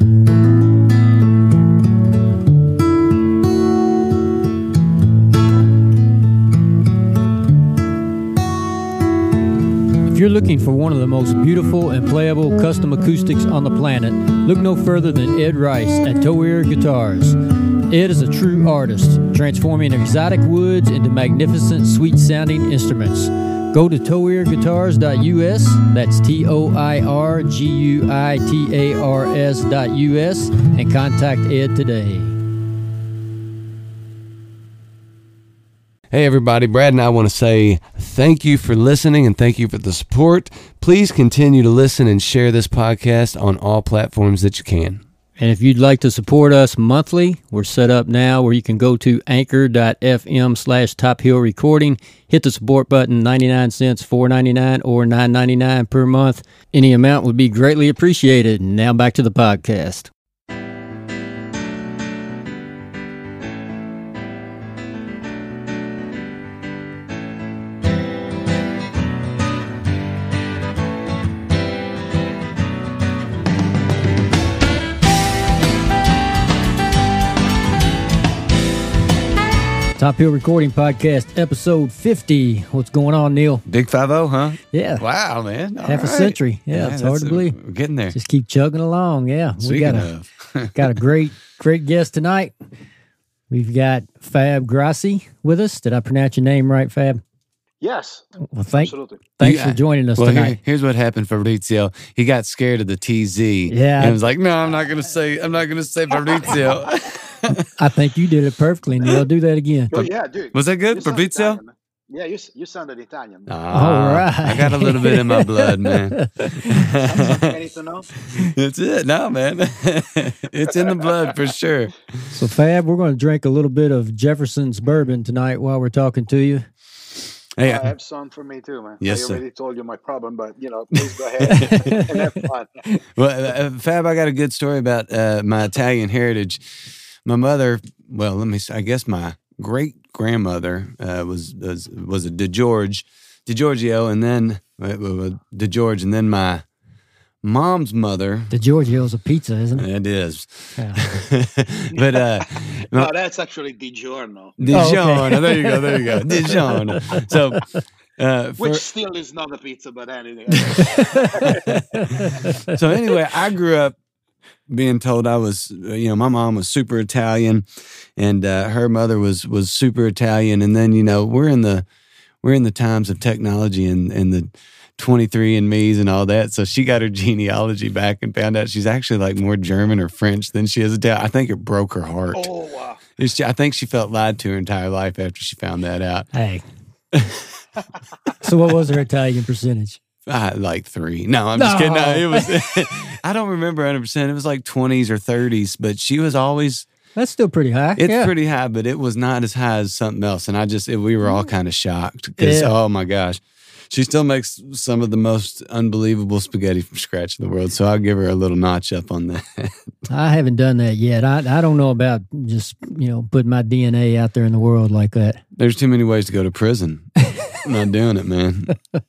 If you're looking for one of the most beautiful and playable custom acoustics on the planet, look no further than Ed Rice at Toir Guitars. Ed is a true artist, transforming exotic woods into magnificent, sweet sounding instruments. Go to toirguitars.us, that's T O I R G U I T A R S.us, and contact Ed today. Hey, everybody. Brad and I want to say thank you for listening and thank you for the support. Please continue to listen and share this podcast on all platforms that you can. And if you'd like to support us monthly, we're set up now where you can go to anchor.fm slash top hill recording, hit the support button, 99 cents, 4.99 or 9.99 per month. Any amount would be greatly appreciated. Now back to the podcast. Top Hill Recording Podcast, episode 50. What's going on, Neil? Big 5 0, huh? Yeah. Wow, man. All Half a century. Yeah, it's hard that's to a- believe. We're getting there. Just keep chugging along. Yeah. we got a, of, got a great, great guest tonight. We've got Fab Grossi with us. Did I pronounce your name right, Fab? Yes, Well, thank, absolutely. thanks You- for joining us well, here- tonight. here's what happened for Fabrizio. He got scared of the TZ. Yeah. And was like, no, I'm not going to say, I'm not going to say Fabrizio. I think you did it perfectly, Neil. Do that again. Oh, yeah, dude. Was that good, You sound Fabrizio? Italian. Yeah, you, you sounded Italian. man. Ah, right. I got a little bit in my blood, man. I need. That's it. No, man. it's in the blood for sure. So, Fab, we're going to drink a little bit of Jefferson's bourbon tonight while we're talking to you. Hey, I have some for me too, man. Yes, I sir. already told you my problem, but you know, please go ahead and have fun. Well, uh, Fab, I got a good story about uh, my Italian heritage. My mother, well, let me. I guess my great grandmother uh, was was was a DeGeorge, DeGiorgio, and then uh, uh, DeGeorge, and then my mom's mother. The Giorgio's a pizza, isn't it? It is, Yeah. but uh, No, that's actually DiGiorno, Dijon. There you go. There you go. Dijon. So. Uh, for, which still is not a pizza, but anyway. so anyway, I grew up being told I was, uh, you know, my mom was super Italian, and uh, her mother was was super Italian, and then you know we're in the we're in the times of technology and and the. 23 and me's and all that. So she got her genealogy back and found out she's actually like more German or French than she is Italian. I think it broke her heart. oh wow! It's- I think she felt lied to her entire life after she found that out. Hey. so, what was her Italian percentage? Uh, like three. No, I'm just kidding. No, No. it was. I don't remember 100. percent It was like 20s or 30s, but she was always. That's still pretty high. It's yeah. pretty high, but it was not as high as something else. And I just, it, we were all kind of shocked because Yeah. oh my gosh, she still makes some of the most unbelievable spaghetti from scratch in the world. So I'll give her a little notch up on that. I haven't done that yet. I, I don't know about just, you know, putting my DNA out there in the world like that. There's too many ways to go to prison. I'm not doing it, man.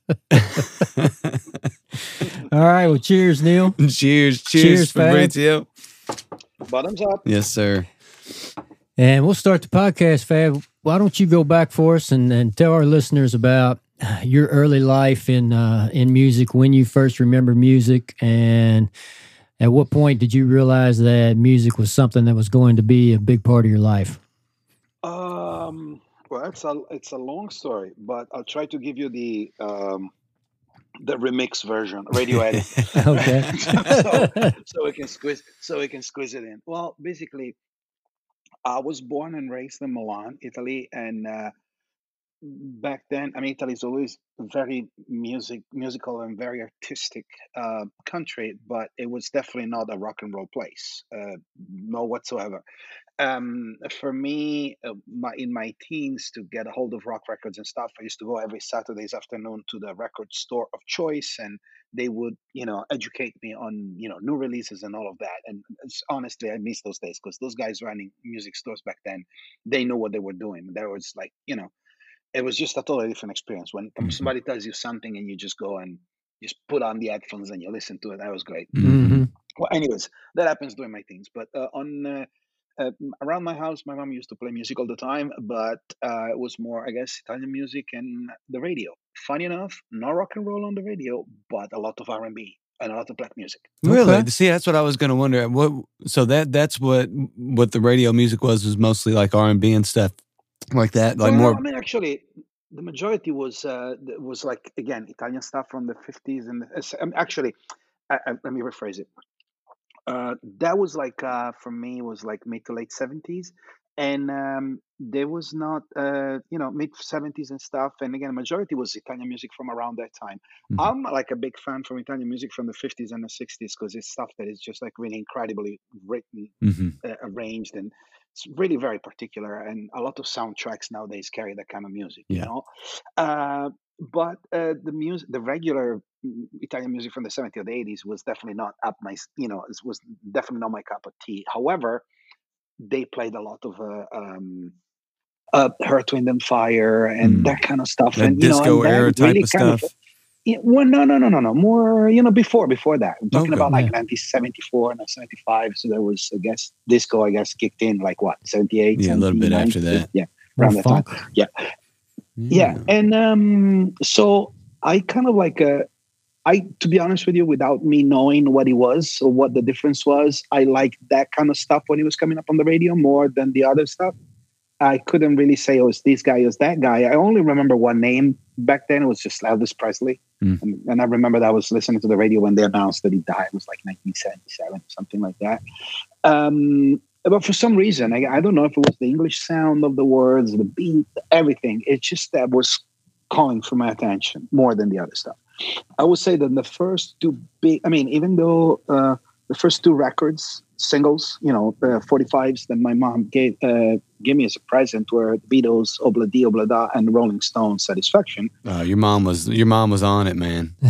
All right. Well, cheers, Neil. cheers, cheers, Cheers, Fab. Bottoms up. Yes, sir. And we'll start the podcast, Fab. Why don't you go back for us and, and tell our listeners about your early life in uh, in music, when you first remember music, and at what point did you realize that music was something that was going to be a big part of your life? Um, well, it's a it's a long story, but I'll try to give you the um, the remix version, radio edit. Okay. so, so we can squeeze so we can squeeze it in. Well, basically, I was born and raised in Milan, Italy, and uh, back then, I mean, Italy is always very music musical and very artistic uh, country, but it was definitely not a rock and roll place, uh, no whatsoever. Um, for me, uh, my, in my teens, to get a hold of rock records and stuff, I used to go every Saturdays afternoon to the record store of choice, and they would, you know, educate me on, you know, new releases and all of that. And it's, honestly, I miss those days because those guys running music stores back then, they knew what they were doing. There was like, you know, it was just a totally different experience when Mhm. somebody tells you something and you just go and just put on the headphones and you listen to it. That was great. hmm Well, anyways, that happens during my teens. But uh, on uh, uh, around my house, my mom used to play music all the time, but uh, it was more, I guess, Italian music and the radio. Funny enough, no rock and roll on the radio, but a lot of R and B and a lot of black music. Really? Okay. See, that's what I was going to wonder. What? So that that's what what the radio music was was mostly like R and B and stuff like that, like Well, more. I mean, actually, the majority was uh, was like again Italian stuff from the fifties and the, uh, um, actually, I, I, let me rephrase it. Uh, that was like uh, for me was like mid to late seventies, and um, there was not uh, you know mid seventies and stuff. And again, majority was Italian music from around that time. Mhm. I'm like a big fan from Italian music from the fifties and the sixties because it's stuff that is just like really incredibly written hmm uh, arranged and it's really very particular and a lot of soundtracks nowadays carry that kind of music you know uh, but uh, the music the regular italian music from the 70s or the 80s was definitely not up my you know it was definitely not my cup of tea however they played a lot of uh, um uh, Earth, Wind and Fire, and Mm. that kind of stuff, That and you know, disco and era type really of stuff. yeah, well, no, no, no, no, no. More, you know, before, before that. I'm talking Okay. about like Yeah. 1974 and 75. So there was, I guess, disco, I guess, kicked in like what, 78? Yeah, a little bit after that. Yeah, around that time. funk. Yeah. And um, so I kind of like, uh, I, to be honest with you, without me knowing what he was or what the difference was, I liked that kind of stuff when he was coming up on the radio more than the other stuff. I couldn't really say it was this guy, it was that guy. I only remember one name back then. It was just Elvis Presley. Mm. And, and I remember that I was listening to the radio when they announced that he died. It was like 1977, something like that. Um, but for some reason, I, I don't know if it was the English sound of the words, the beat, everything. It just that was calling for my attention more than the other stuff. I would say that the first two big, I mean, even though uh, the first two records, singles, you know, uh, 45s that my mom gave uh, gave me as a present were the Beatles, Obla Di Obla Da, and Rolling Stones, Satisfaction. Uh, your mom was your mom was on it, man.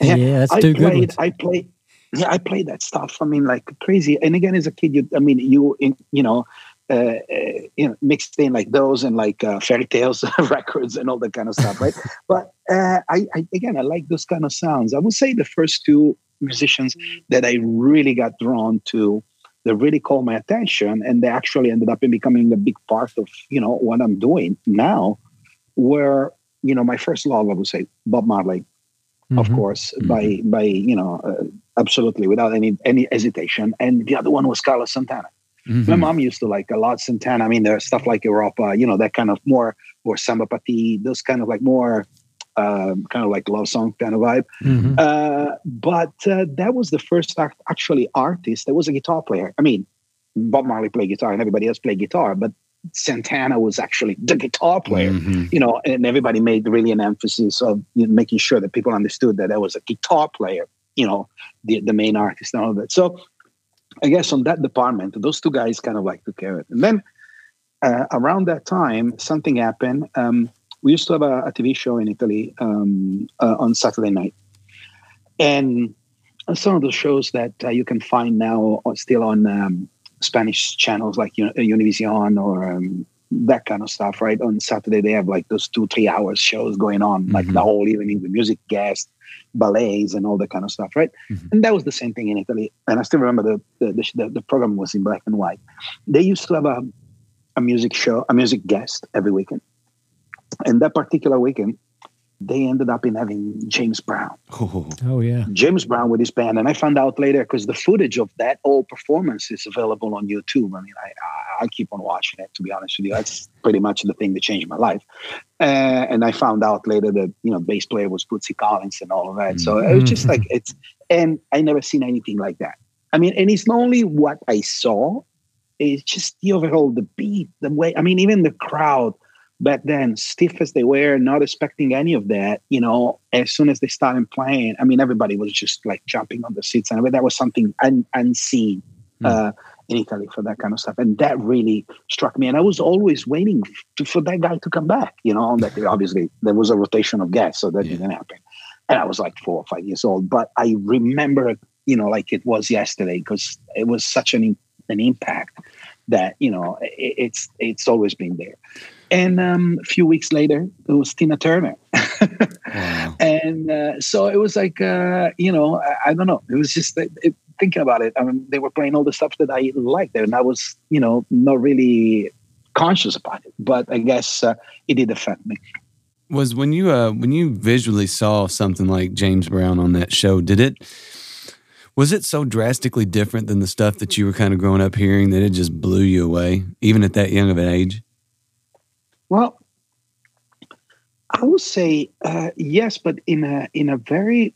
yeah, that's I two good played, ones. I played, yeah, I played that stuff. I mean, like crazy. And again, as a kid, you, I mean, you, in, you know, uh, uh, you know, mixed in like those and like uh, fairy tales records and all that kind of stuff, right? but uh, I, I, again, I like those kind of sounds. I would say the first two musicians that I really got drawn to, that really caught my attention, and they actually ended up in becoming a big part of you know what I'm doing now, were you know my first love. I would say Bob Marley of Mhm. course, by by you know, uh, absolutely without any any hesitation. And the other one was Carlos Santana. My Mhm. mom used to like a lot Santana. I mean, there's stuff like Europa, you know, that kind of more or Samba Pa Ti, those kind of like more um, kind of like love song kind of vibe. Mhm. Uh, but uh, that was the first act, actually artist that was a guitar player. I mean, Bob Marley played guitar and everybody else played guitar, but Santana was actually the guitar player Mhm. you know, and everybody made really an emphasis of you know, making sure that people understood that there was a guitar player, you know, the, the main artist and all that. So I guess on that department, those two guys kind of like took care of it. And then uh, around that time, something happened. Um, we used to have a, a TV show in Italy um, uh, on Saturday night. And some of those shows that uh, you can find now are still on um, Spanish channels like Uni- Univision or um, that kind of stuff, right? On Saturday, they have like those two, three hours shows going on, like Mhm. the whole evening with music guests, ballets, and all that kind of stuff, right? Mhm. And that was the same thing in Italy. And I still remember the, the, the, the, the program was in black and white. They used to have a, a music show, a music guest every weekend. And that particular weekend, they ended up in having James Brown. Oh, Oh yeah. James Brown with his band, and I found out later because the footage of that whole performance is available on YouTube. I mean, I, I I keep on watching it. To be honest with you, that's pretty much the thing that changed my life. Uh, and I found out later that you know bass player was Bootsy Collins and all of that. So it was just like it's, and I never seen anything like that. I mean, and it's not only what I saw; it's just the overall the beat, the way. I mean, even the crowd back then, stiff as they were, not expecting any of that. You know, as soon as they started playing, I mean, everybody was just like jumping on the seats, and I mean, that was something un- unseen Hmm. uh, in Italy for that kind of stuff, and that really struck me. And I was always waiting to, for that guy to come back. You know, that obviously there was a rotation of guests, so that Yeah. didn't happen. And I was like four or five years old, but I remember, you know, like it was yesterday because it was such an an impact that you know it, it's it's always been there. And um, a few weeks later, it was Tina Turner. wow. and uh, so it was like uh, you know I, I don't know it was just that it, thinking about it, I mean, they were playing all the stuff that I liked, and I was, you know, not really conscious about it. But I guess uh, it did affect me. Was when you uh, when you visually saw something like James Brown on that show, did it? Was it so drastically different than the stuff that you were kind of growing up hearing that it just blew you away, even at that young of an age? Well, I would say uh, yes, but in a in a very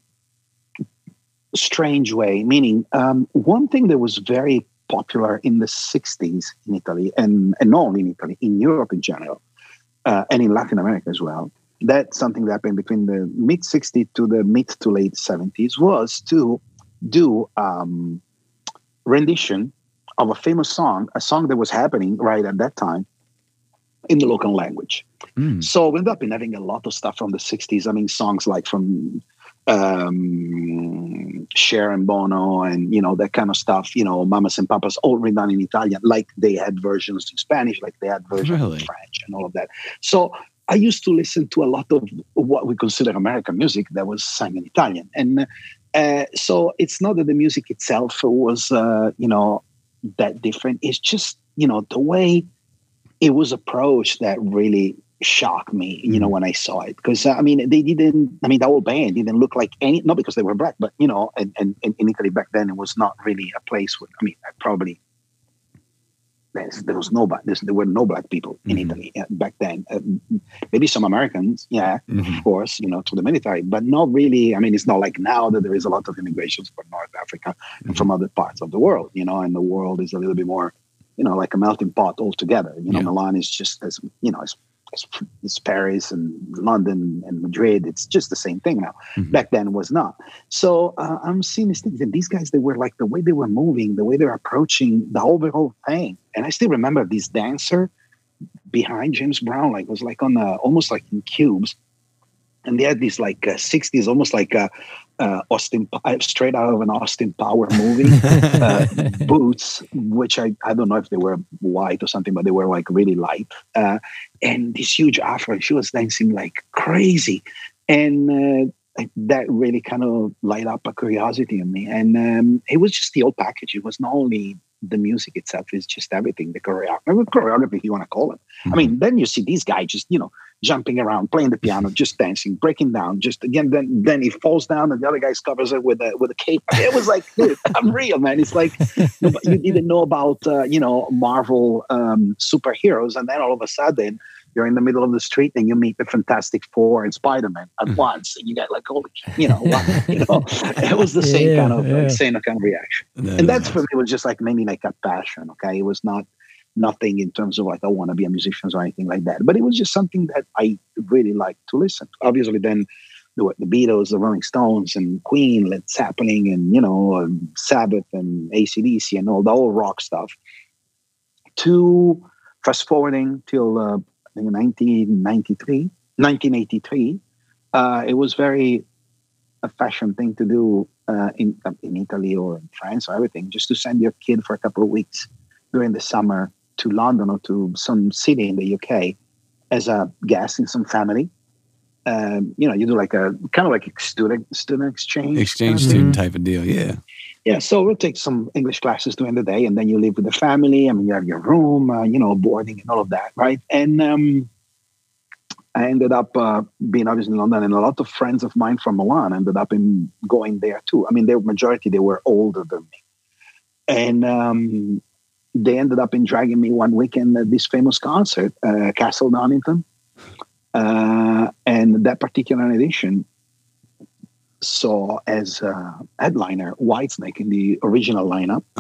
strange way. Meaning, um, one thing that was very popular in the '60s in Italy, and and not only in Italy, in Europe in general, uh, and in Latin America as well. That's something that happened between the mid '60s to the mid to late '70s was to do um, rendition of a famous song, a song that was happening right at that time in the local language. Mm. So we ended up in having a lot of stuff from the 60s. I mean, songs like from um, and Bono and, you know, that kind of stuff, you know, Mamas and Papas, all written in Italian, like they had versions in Spanish, like they had versions really? in French and all of that. So I used to listen to a lot of what we consider American music that was sung in Italian. And uh, so it's not that the music itself was, uh, you know, that different. It's just, you know, the way it was approached that really shocked me, you know, mm-hmm. when I saw it. Because, uh, I mean, they didn't, I mean, the whole band didn't look like any, not because they were black, but, you know, and, and, and in Italy back then, it was not really a place where, I mean, probably there was no black there were no black people in mm-hmm. Italy back then. Uh, maybe some Americans, yeah, mm-hmm. of course, you know, to the military, but not really. I mean, it's not like now that there is a lot of immigrations from North Africa mm-hmm. and from other parts of the world, you know, and the world is a little bit more, you know, like a melting pot altogether. You know, yeah. Milan is just as you know, as it's, it's, Paris and London and Madrid. It's just the same thing now. Mm-hmm. Back then was not. So uh, I'm seeing these things, and these guys, they were like the way they were moving, the way they're approaching the overall thing. And I still remember this dancer behind James Brown, like was like on a, almost like in cubes, and they had these like uh, 60s, almost like a, uh, Austin, uh, straight out of an Austin Power movie, uh, boots, which I, I don't know if they were white or something, but they were like really light. Uh, and this huge afro, she was dancing like crazy. And uh, that really kind of light up a curiosity in me. And um, it was just the old package. It was not only the music itself, it's just everything, the choreography, choreography if you want to call it. Mm-hmm. I mean, then you see these guys just, you know, jumping around, playing the piano, just dancing, breaking down. Just again, then then he falls down, and the other guy covers it with a with a cape. It was like dude, I'm real, man. It's like you didn't know about uh, you know Marvel um, superheroes, and then all of a sudden you're in the middle of the street and you meet the Fantastic Four and Spider Man at mm. once, and you get like holy, you know, you know, it was the same yeah, kind of yeah. same kind of reaction, and that's for me was just like maybe like a passion. Okay, it was not nothing in terms of like I want to be a musician or anything like that. But it was just something that I really liked to listen to. Obviously, then the, the Beatles, the Rolling Stones, and Queen, Led Zeppelin, and you know um, Sabbath and ACDC and all the old rock stuff. To fast forwarding till uh, I think 1993, 1983, uh, it was very a fashion thing to do uh, in in Italy or in France or everything, just to send your kid for a couple of weeks during the summer to London or to some city in the UK as a guest in some family. Um, you know, you do like a kind of like a student student exchange, exchange kind of student type of deal. Yeah, yeah. So we'll take some English classes during the day, and then you live with the family. I mean, you have your room, uh, you know, boarding and all of that, right? And um, I ended up uh, being obviously in London, and a lot of friends of mine from Milan ended up in going there too. I mean, the majority they were older than me, and um, they ended up in dragging me one weekend at this famous concert, uh, Castle Donington. Uh, and that particular edition saw as a headliner Whitesnake in the original lineup.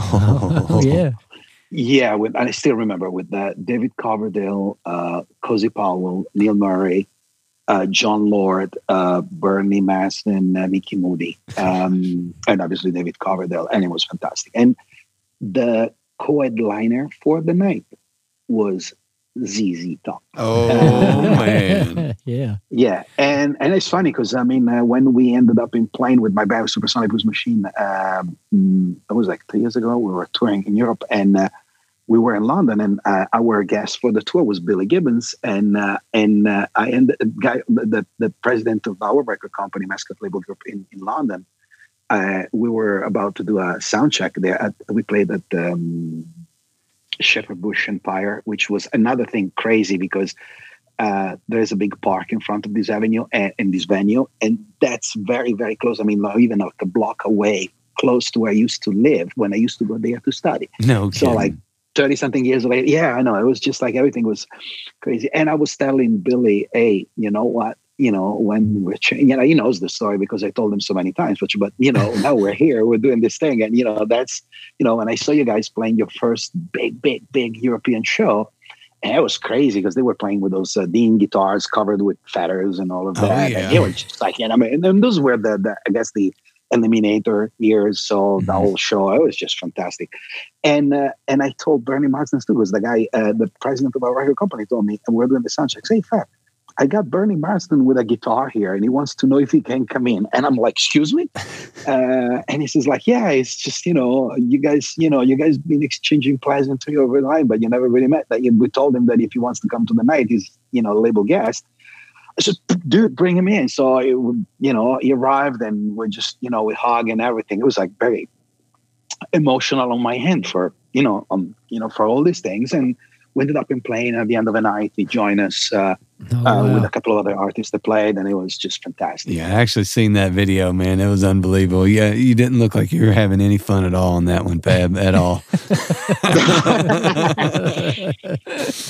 Oh, yeah. Yeah, with, and I still remember with that David Coverdale, uh, Cozy Powell, Neil Murray, uh, Jon Lord, uh, Bernie Marsden, uh, Micky Moody, um, and obviously David Coverdale, and it was fantastic. And the co-headliner for the night was ZZ Top. Oh man, yeah, yeah, and and it's funny because I mean uh, when we ended up in playing with my band Supersonic Blues Machine, um, it was like three years ago. We were touring in Europe and. Uh, we were in London, and uh, our guest for the tour was Billy Gibbons, and uh, and uh, I ended guy the, the president of our record company, Mascot Label Group in, in London, uh, we were about to do a sound check there. At, we played at um, Shepherd Bush Empire, which was another thing crazy because uh, there's a big park in front of this avenue and in this venue, and that's very very close. I mean, even like a block away, close to where I used to live when I used to go there to study. No, so like 30 something years later, yeah, I know it was just like everything was crazy. And I was telling Billy, hey, you know what? You know, when we're, you know, he knows the story because I told him so many times. But, but you know, now we're here, we're doing this thing, and you know, that's you know, and I saw you guys playing your first big, big, big European show, and it was crazy because they were playing with those uh, Dean guitars covered with feathers and all of that. Oh, that. yeah. And it was just like, you know, I mean, and those were the, the I guess the Eliminator years. So the Mhm. whole show, it was just fantastic. And uh, and I told Bernie Marsden too, was the guy, uh, the president of our record company, told me, and we're doing the sound check. Say, Fat, I got Bernie Marsden with a guitar here, and he wants to know if he can come in. And I'm like, excuse me. Uh, and he says, like, yeah, it's just you know, you guys, you know, you guys been exchanging pleasantry over time, but you never really met. That we told him that if he wants to come to the night, he's you know, label guest. I said, dude, bring him in. So it, you know, he arrived, and we're just you know, we hug and everything. It was like very emotional on my hand for you know um you know for all these things and we ended up in playing at the end of the night he joined us uh, Oh, uh, with a couple of other artists that played and it was just fantastic Yeah, I actually seen that video, man. It was unbelievable. Yeah, you didn't look like you were having any fun at all on that one, Fab, at all.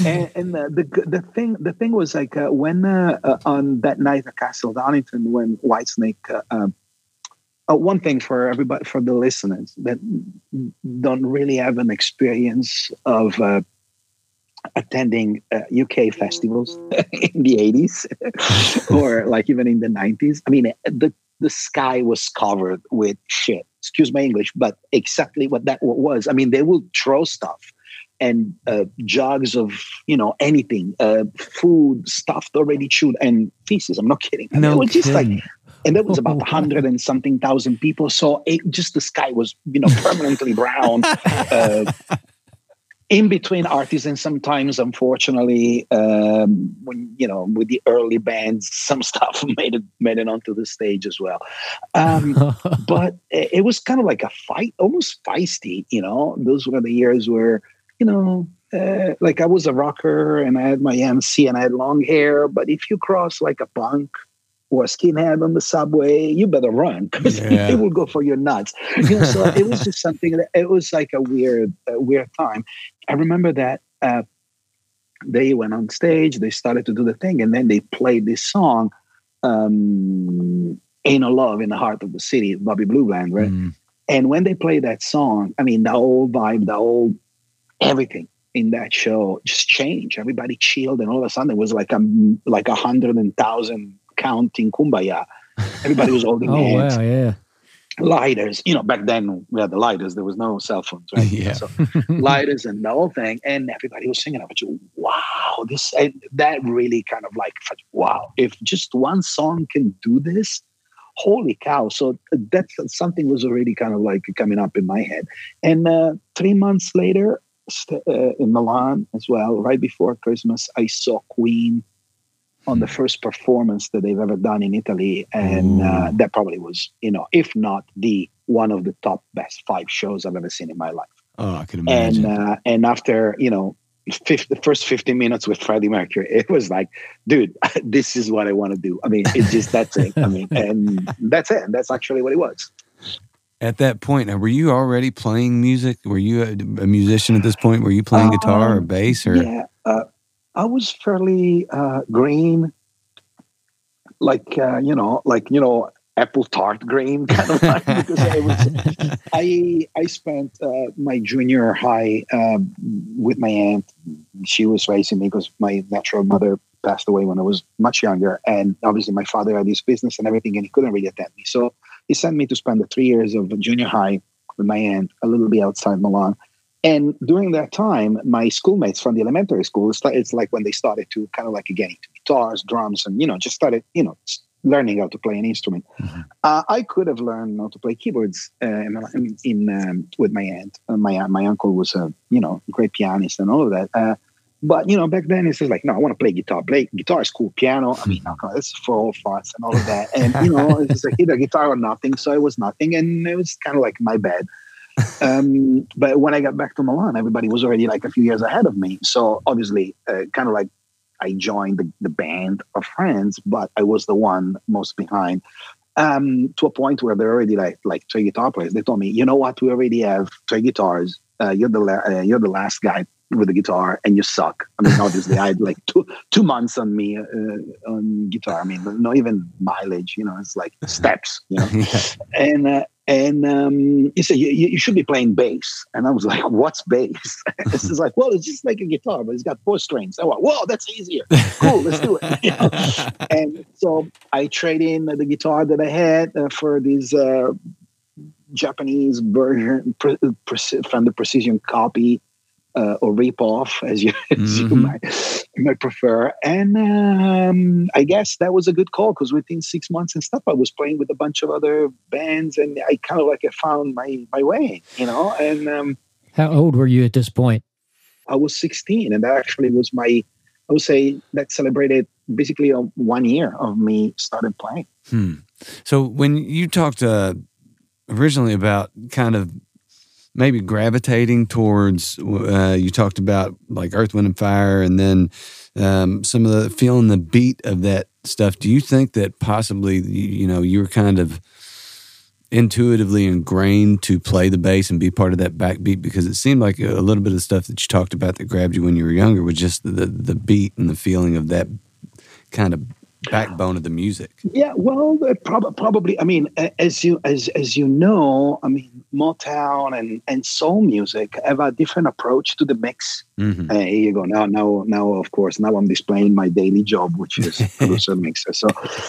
and, and the, the the thing the thing was like uh, when uh, uh, on that night at Castle Donington when Whitesnake uh, um, uh, one thing for everybody for the listeners that don't really have an experience of uh, attending uh, UK festivals in the 80s or like even in the 90s I mean the the sky was covered with shit excuse my English but exactly what that was I mean they will throw stuff and uh, jugs of you know anything, uh, food stuffed already chewed and feces. I'm not kidding. I mean, No it was just like, and there was about hundred and something thousand people. So it, just the sky was you know permanently brown. Uh, in between artists and sometimes unfortunately um, when you know with the early bands some stuff made it made it onto the stage as well um, but it, it was kind of like a fight, almost feisty. You know, those were the years where you know, uh, like I was a rocker and I had my MC and I had long hair. But if you cross like a punk or a skinhead on the subway, you better run because Yeah. they will go for your nuts. You know, so it was just something that it was like a weird, a weird time. I remember that. Uh, they went on stage, they started to do the thing, and then they played this song, um, Ain't No Love in the Heart of the City, Bobby Blue Bland, right? Mm. And when they played that song, I mean, the whole vibe, the whole everything in that show just changed. Everybody chilled, and all of a sudden it was like a like a hundred and thousand counting kumbaya. Everybody was holding oh hands, wow, yeah. lighters. You know, back then we had the lighters. There was no cell phones, right? Yeah. So lighters and the whole thing, and everybody was singing. I was like, wow, this and that really kind of like, wow, if just one song can do this, holy cow! So that's something was already kind of like coming up in my head. And uh, three months later, st- uh, in Milan as well, right before Christmas, I saw Queen on the first performance that they've ever done in Italy, and uh, that probably was, you know, if not the one of the top best five shows I've ever seen in my life Oh, I could and imagine. uh, and after you know 50, the first 15 minutes with Freddie Mercury it was like dude this is what I want to do I mean it's just that's it I mean and that's it that's actually what it was at that point, now, were you already playing music? Were you a, a musician at this point? Were you playing guitar or Um, bass or? yeah uh, I was fairly uh, green like uh, you know like you know apple tart green kind of like because I was I I spent uh, my junior high um, with my aunt. She was raising me because my natural mother passed away when I was much younger, and obviously my father had his business and everything, and he couldn't really attend me. So he sent me to spend the three years of junior high with my aunt, a little bit outside Milan. And during that time, my schoolmates from the elementary school, it's like, when they started to kind of like get into guitars, drums, and you know, just started, you know, learning how to play an instrument. Mhm. Uh, I could have learned how to play keyboards uh, in, in um, with my aunt. Uh, my my uncle was a you know great pianist and all of that. Uh, But you know, back then it's just like, no, I want to play guitar. Play guitar is cool. Piano, I mean, it's for all fun and all of that. And you know, it's like either guitar or nothing. So it was nothing, and it was kind of like my bad. Um, but when I got back to Milan, everybody was already like a few years ahead of me. So obviously, uh, kind of like I joined the, the band of friends, but I was the one most behind. Um, to a point where they're already like like three guitar players. They told me, you know what, we already have three guitars. Uh, you're the la- uh, you're the last guy with the guitar, and you suck. I mean, obviously, I had like two two months on me uh, on guitar. I mean, not even mileage. You know, it's like steps. You know, yeah. and uh, and um, he said, you, you, should be playing bass. And I was like, what's bass? this is like, well, it's just like a guitar, but it's got four strings. I went, whoa, that's easier. Cool, let's do it. You know? And so I traded in the guitar that I had uh, for this uh, Japanese version pre- pre- from the Precision copy uh, or rip off, as you, mm-hmm. as you might, might prefer. And um, I guess that was a good call because within six months and stuff, I was playing with a bunch of other bands, and I kind of like I found my my way, you know. And um, how old were you at this point? I was 16, and that actually was my I would say that celebrated basically a one year of me started playing. Hmm. So when you talked uh, originally about kind of maybe gravitating towards uh, you talked about like earth wind and fire and then um, some of the feeling the beat of that stuff. Do you think that possibly you know you were kind of intuitively ingrained to play the bass and be part of that backbeat? Because it seemed like a little bit of stuff that you talked about that grabbed you when you were younger was just the the beat and the feeling of that kind of backbone of the music. Yeah, well, uh, prob- probably. I mean, as you as as you know, I mean, Motown and and soul music have a different approach to the mix. Mm-hmm. Uh, here you go. Now, now, now, of course, now I'm displaying my daily job, which is producer mixer. So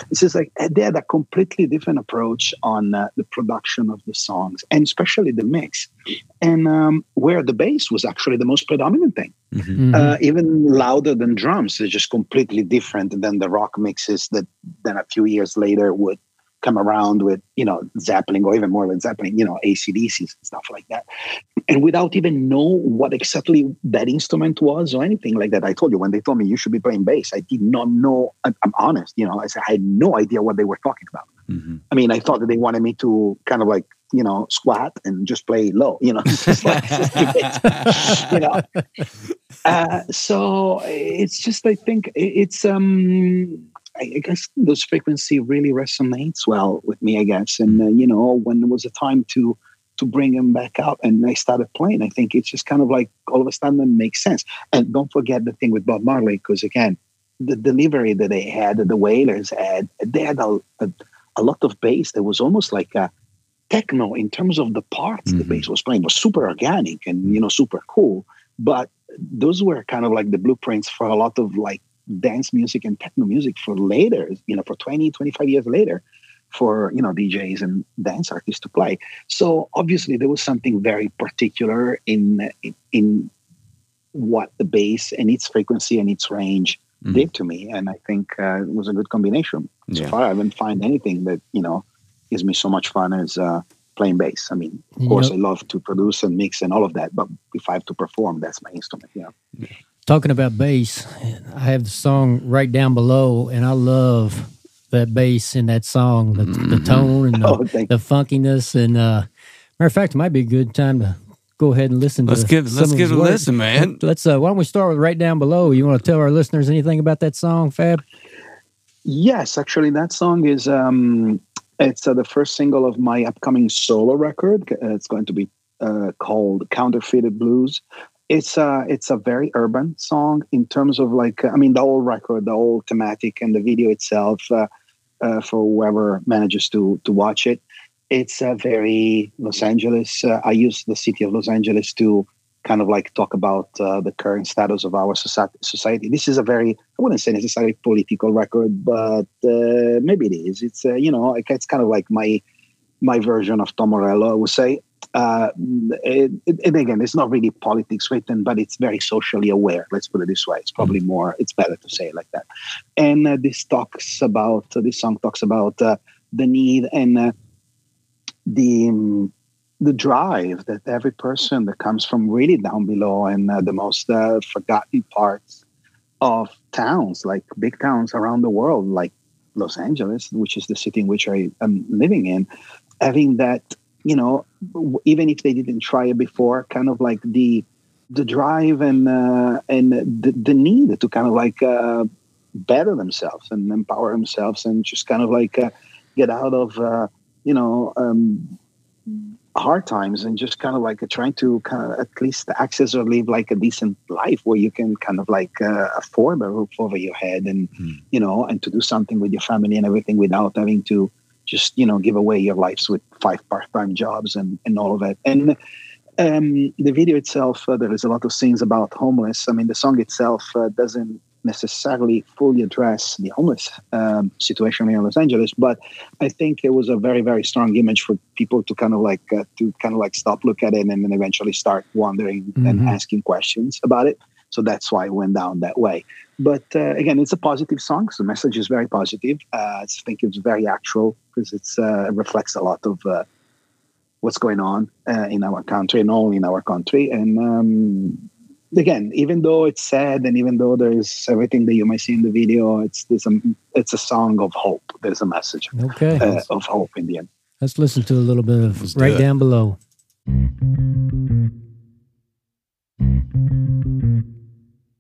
this is like they had a completely different approach on uh, the production of the songs, and especially the mix, and um, where the bass was actually the most predominant thing. Mm-hmm. Uh, mm-hmm. even louder than drums. It's just completely different than the rock mixes that then a few years later would come around with, you know, Zeppelin or even more than Zeppelin, you know, ACDCs and stuff like that. And without even know what exactly that instrument was or anything like that. I told you when they told me you should be playing bass, I did not know. I'm, honest, you know, I said I had no idea what they were talking about. Mm-hmm. I mean, I thought that they wanted me to kind of like you know, squat and just play low, you know, just like, just you know. Uh, so it's just, I think it's, um, I guess those frequency really resonates well with me, I guess. And, uh, you know, when there was a time to, to bring them back out and I started playing, I think it's just kind of like all of a sudden it makes sense. And don't forget the thing with Bob Marley, because again, the delivery that they had, the Wailers had, they had a, a, a lot of bass that was almost like a, techno in terms of the parts mm-hmm. the bass was playing was super organic and you know super cool but those were kind of like the blueprints for a lot of like dance music and techno music for later you know for 20 25 years later for you know djs and dance artists to play so obviously there was something very particular in in, in what the bass and its frequency and its range mm-hmm. did to me and i think uh, it was a good combination so yeah. far i haven't found anything that you know gives me so much fun as uh, playing bass. I mean, of you course, know, I love to produce and mix and all of that, but if I have to perform, that's my instrument. Yeah. Talking about bass, I have the song right down below, and I love that bass in that song, the, mm-hmm. the tone and the, oh, the funkiness. And uh, matter of fact, it might be a good time to go ahead and listen. Let's to give let's give it a listen, man. Let's. Uh, why don't we start with right down below? You want to tell our listeners anything about that song, Fab? Yes, actually, that song is um, it's uh, the first single of my upcoming solo record. It's going to be uh, called Counterfeited Blues. It's a uh, it's a very urban song in terms of like I mean the whole record, the whole thematic, and the video itself. Uh, uh, for whoever manages to to watch it, it's a very Los Angeles. I use the city of Los Angeles to kind of like talk about uh, the current status of our society. This is a very, I wouldn't say necessarily political record, but uh, maybe it is. It's, uh, you know, it's kind of like my my version of Tom Morello, I would say. Uh, it, and again, it's not really politics written, but it's very socially aware. Let's put it this way. It's probably mm-hmm. more, it's better to say it like that. And uh, this talks about, this song talks about uh, the need and the, um, the drive that every person that comes from really down below and uh, the most uh, forgotten parts of towns, like big towns around the world, like Los Angeles, which is the city in which I am living in, having that, you know, even if they didn't try it before, kind of like the the drive and uh, and the, the need to kind of like uh, better themselves and empower themselves and just kind of like uh, get out of uh, you know um, hard times and just kind of like trying to kind of at least access or live like a decent life where you can kind of like uh, afford a roof over your head and mm. you know and to do something with your family and everything without having to just you know give away your lives with five part-time jobs and and all of that and um, the video itself uh, there is a lot of scenes about homeless i mean the song itself uh, doesn't necessarily fully address the homeless um, situation in Los Angeles, but I think it was a very, very strong image for people to kind of like uh, to kind of like stop, look at it, and then eventually start wondering mm-hmm. and asking questions about it. So that's why it went down that way. But uh, again, it's a positive song. So the message is very positive. Uh, I think it's very actual because it's uh, it reflects a lot of uh, what's going on uh, in our country and only in our country. And um, again, even though it's sad and even though there's everything that you might see in the video, it's there's a it's a song of hope. There's a message okay. Uh, of hope in the end. Let's listen to a little bit of Let's right down below.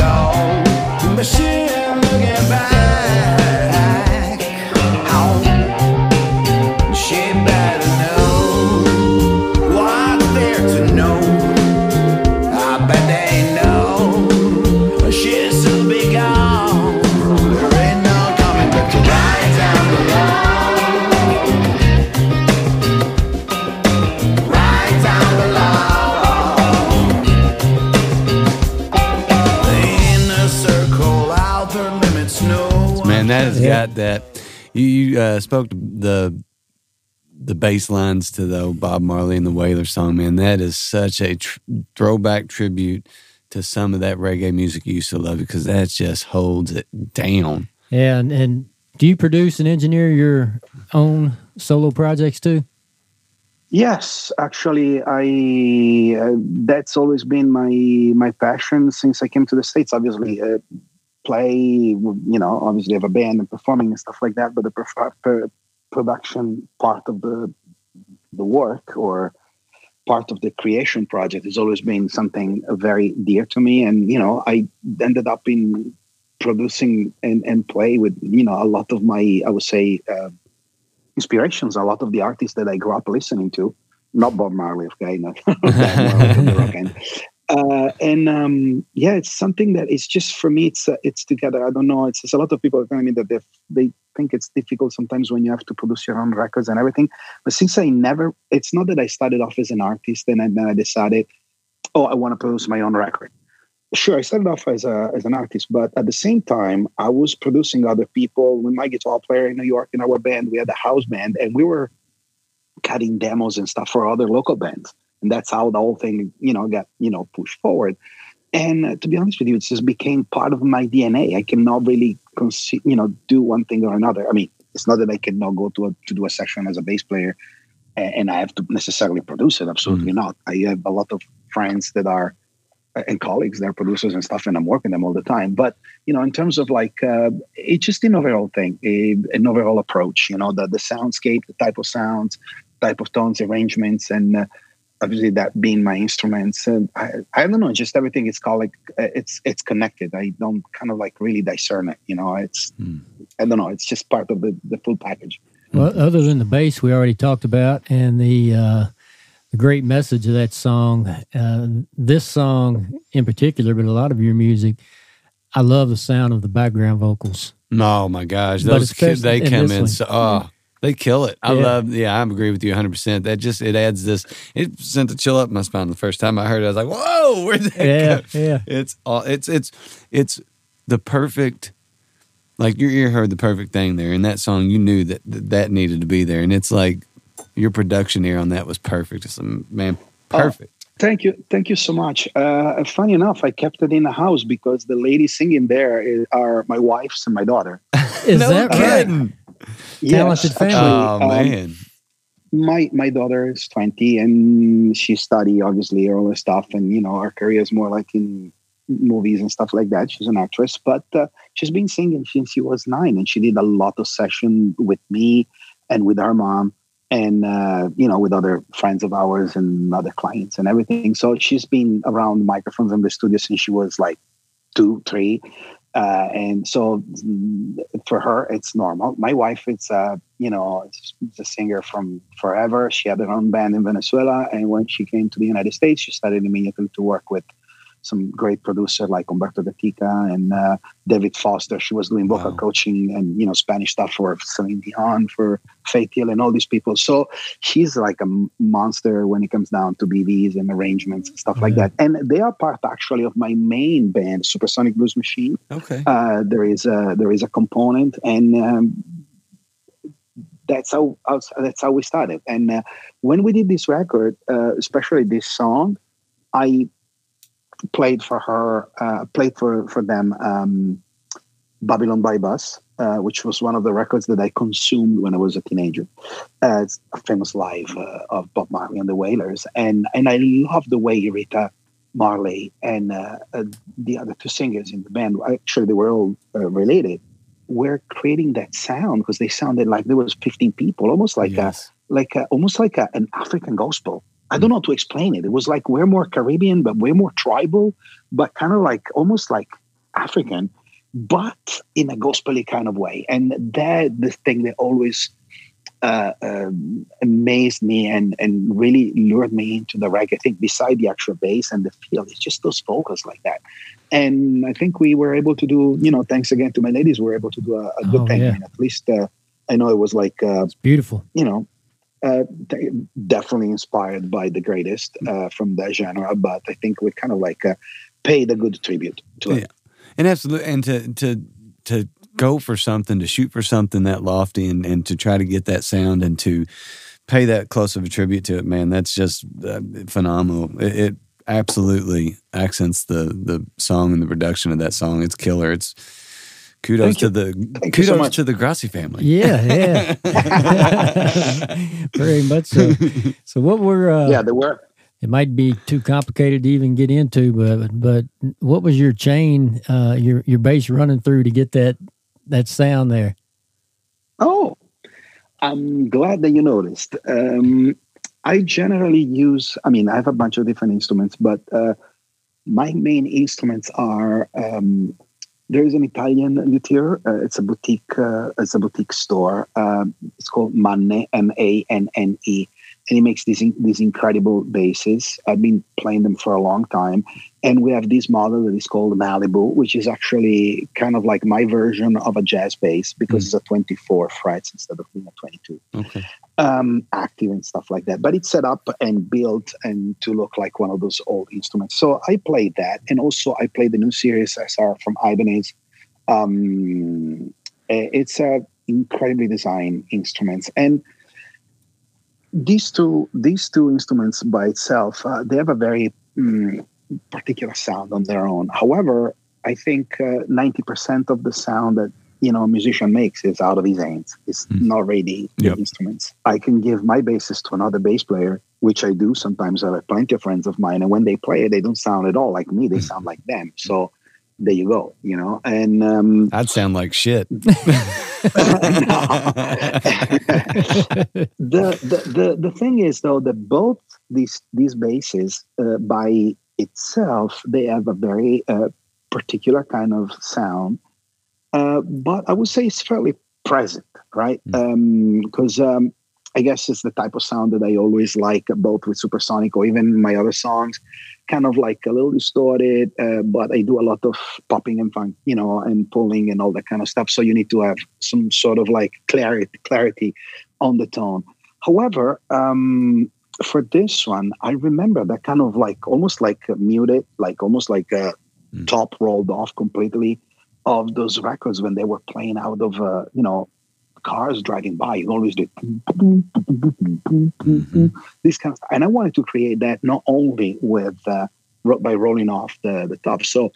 go. Machine looking back. Got that. You, you uh, spoke the the bass lines to the Bob Marley and the Wailers song, man. That is such a tr- throwback tribute to some of that reggae music you used to love because that just holds it down. Yeah, and, and do you produce and engineer your own solo projects too? Yes, actually, I uh, that's always been my my passion since I came to the states. Obviously, uh, play, you know, obviously have a band and performing and stuff like that. But the per- production part of the the work or part of the creation project has always been something very dear to me. And you know, I ended up in producing and, and play with you know a lot of my I would say uh, inspirations, a lot of the artists that I grew up listening to. Not Bob Marley, okay, not Marley, uh, and um, yeah, it's something that it's just for me. It's uh, it's together. I don't know. It's, it's a lot of people are telling me that they they think it's difficult sometimes when you have to produce your own records and everything. But since I never, it's not that I started off as an artist and then I decided, oh, I want to produce my own record. Sure, I started off as a as an artist, but at the same time, I was producing other people. With my guitar player in New York in our band, we had a house band, and we were cutting demos and stuff for other local bands and that's how the whole thing you know got you know pushed forward. And uh, to be honest with you it just became part of my dna i cannot really conce- you know do one thing or another. I mean it's not that i cannot go to a, to do a session as a bass player and, and i have to necessarily produce it. Absolutely mm-hmm. not. I have a lot of friends that are uh, and colleagues they're producers and stuff and i'm working them all the time. But you know in terms of like uh, it's just an overall thing a, an overall approach you know the the soundscape the type of sounds type of tones arrangements and uh, obviously that being my instruments and I, I don't know just everything is called like uh, it's it's connected. I don't kind of like really discern it you know it's mm. i don't know it's just part of the, the full package. Well other than the bass we already talked about and the uh the great message of that song uh this song in particular but a lot of your music i love the sound of the background vocals. Oh my gosh those kids they come in so oh They kill it. I Yeah. love. Yeah, I agree with you 100. percent That just it adds this. It sent a chill up my spine the first time I heard it. I was like, "Whoa, where'd that Yeah, go?" yeah. It's all. It's it's it's the perfect. Like your ear heard the perfect thing there in that song. You knew that that, that needed to be there, and it's like your production ear on that was perfect. It's man, Oh. perfect. Thank you, thank you so much. Uh, funny enough, I kept it in the house because the ladies singing there is, are my wife's and my daughter. Is no that right? Kidding. Talented family. Oh um, my my daughter is 20 and she study obviously all the stuff and you know her career is more like in movies and stuff like that she's an actress but uh, she's been singing since she was nine and she did a lot of session with me and with her mom and uh, you know with other friends of ours and other clients and everything so she's been around microphones in the studio since she was like two three uh, and so for her it's normal. My wife it's uh, you know it's a singer from forever. She had her own band in venezuela and when she came to the united states she started immediately to work with some great producer like Humberto Gatica and uh, David Foster. She was doing vocal Wow. coaching and you know Spanish stuff for Celine Dion, for Faith Hill, and all these people. So she's like a monster when it comes down to BVs and arrangements and stuff like that. And they are part actually of my main band, Supersonic Blues Machine. okay. Uh, there is a there is a component, and um, that's how, how that's how we started. And uh, when we did this record, uh, especially this song, I played for her, uh, played for for them, um, Babylon by Bus, uh, which was one of the records that I consumed when I was a teenager. Uh, it's a famous live uh, of Bob Marley and the Wailers, and and I love the way Rita Marley and uh, uh, the other two singers in the band, actually they were all uh, related, were creating that sound because they sounded like there was 15 people, almost like yes. a like a, almost like a, an African gospel. I don't know how to explain it. It was like we're more Caribbean, but we're more tribal, but kind of like almost like African, but in a gospely kind of way. And that the thing that always uh, um, amazed me and and really lured me into the reggae. I think beside the actual bass and the feel, it's just those vocals like that. And I think we were able to do, you know, thanks again to my ladies, we were able to do a, a good Oh, thing. yeah. At least uh, I know it was like. Uh, It's beautiful. you know, uh, definitely inspired by the greatest uh, from that genre, but I think we kind of like uh, paid a good tribute to it. and absolutely, and to to to go for something, to shoot for something that lofty, and and to try to get that sound, and to pay that close of a tribute to it, man, that's just uh, phenomenal. It, it absolutely accents the the song and the production of that song. It's killer. It's kudos Thank to you. the Thank you so kudos much. to the Grossi family. Yeah, yeah. Very much so. So what were uh, yeah, there were. it might be too complicated to even get into, but but what was your chain, uh, your your bass running through to get that that sound there? Oh, I'm glad that you noticed. Um, I generally use, I mean, I have a bunch of different instruments, but uh, my main instruments are um, there is an Italian luthier. Uh, it's a boutique. Uh, it's a boutique store. Um, it's called Manne, M A N N E, and he makes these these incredible basses. I've been playing them for a long time, and we have this model that is called Malibu, which is actually kind of like my version of a jazz bass because it's a 24 frets instead of being a 22 Okay. um, active and stuff like that. But it's set up and built and to look like one of those old instruments. So I played that, and also I played the new Series SR from Ibanez. Um, eh, it's a incredibly designed instruments, and these two these two instruments by itself uh, they have a very mm, particular sound on their own. However, I think uh, ninety percent of the sound that you know a musician makes is out of his hands. It's Mm. not really the Yep. instruments. I can give my bassist to another bass player, which I do sometimes. I have plenty of friends of mine, and when they play it, they don't sound at all like me. They sound like them. So there you go. You know, and um, I'd sound like shit. the, the the the thing is though that both these these bases uh, by itself they have a very uh, particular kind of sound uh, but i would say it's fairly present right because um, i guess it's the type of sound that i always like both with supersonic or even my other songs kind of like a little distorted uh, but i do a lot of popping and funk you know and pulling and all that kind of stuff so you need to have some sort of like clarity clarity on the tone. However, um, for this one, I remember that kind of like almost like muted, like almost like a mm. top rolled off completely of those records when they were playing out of uh, you know cars driving by. You always did mm-hmm. this kind of stuff. And I wanted to create that not only with uh, by rolling off the the top. So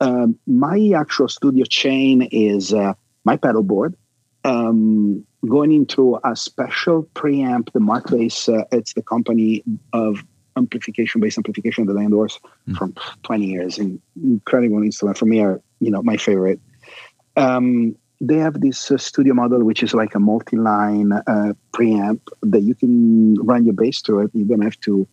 um, my actual studio chain is uh, my pedal board. Um, going into a special preamp, the Markbass, uh, it's the company of amplification, based amplification that I endorse mm. for 20 years. And Incredible instrument for me are, you know, my favorite. Um, they have this uh, studio model, which is like a multi-line uh, preamp that you can run your bass through it. You don't have to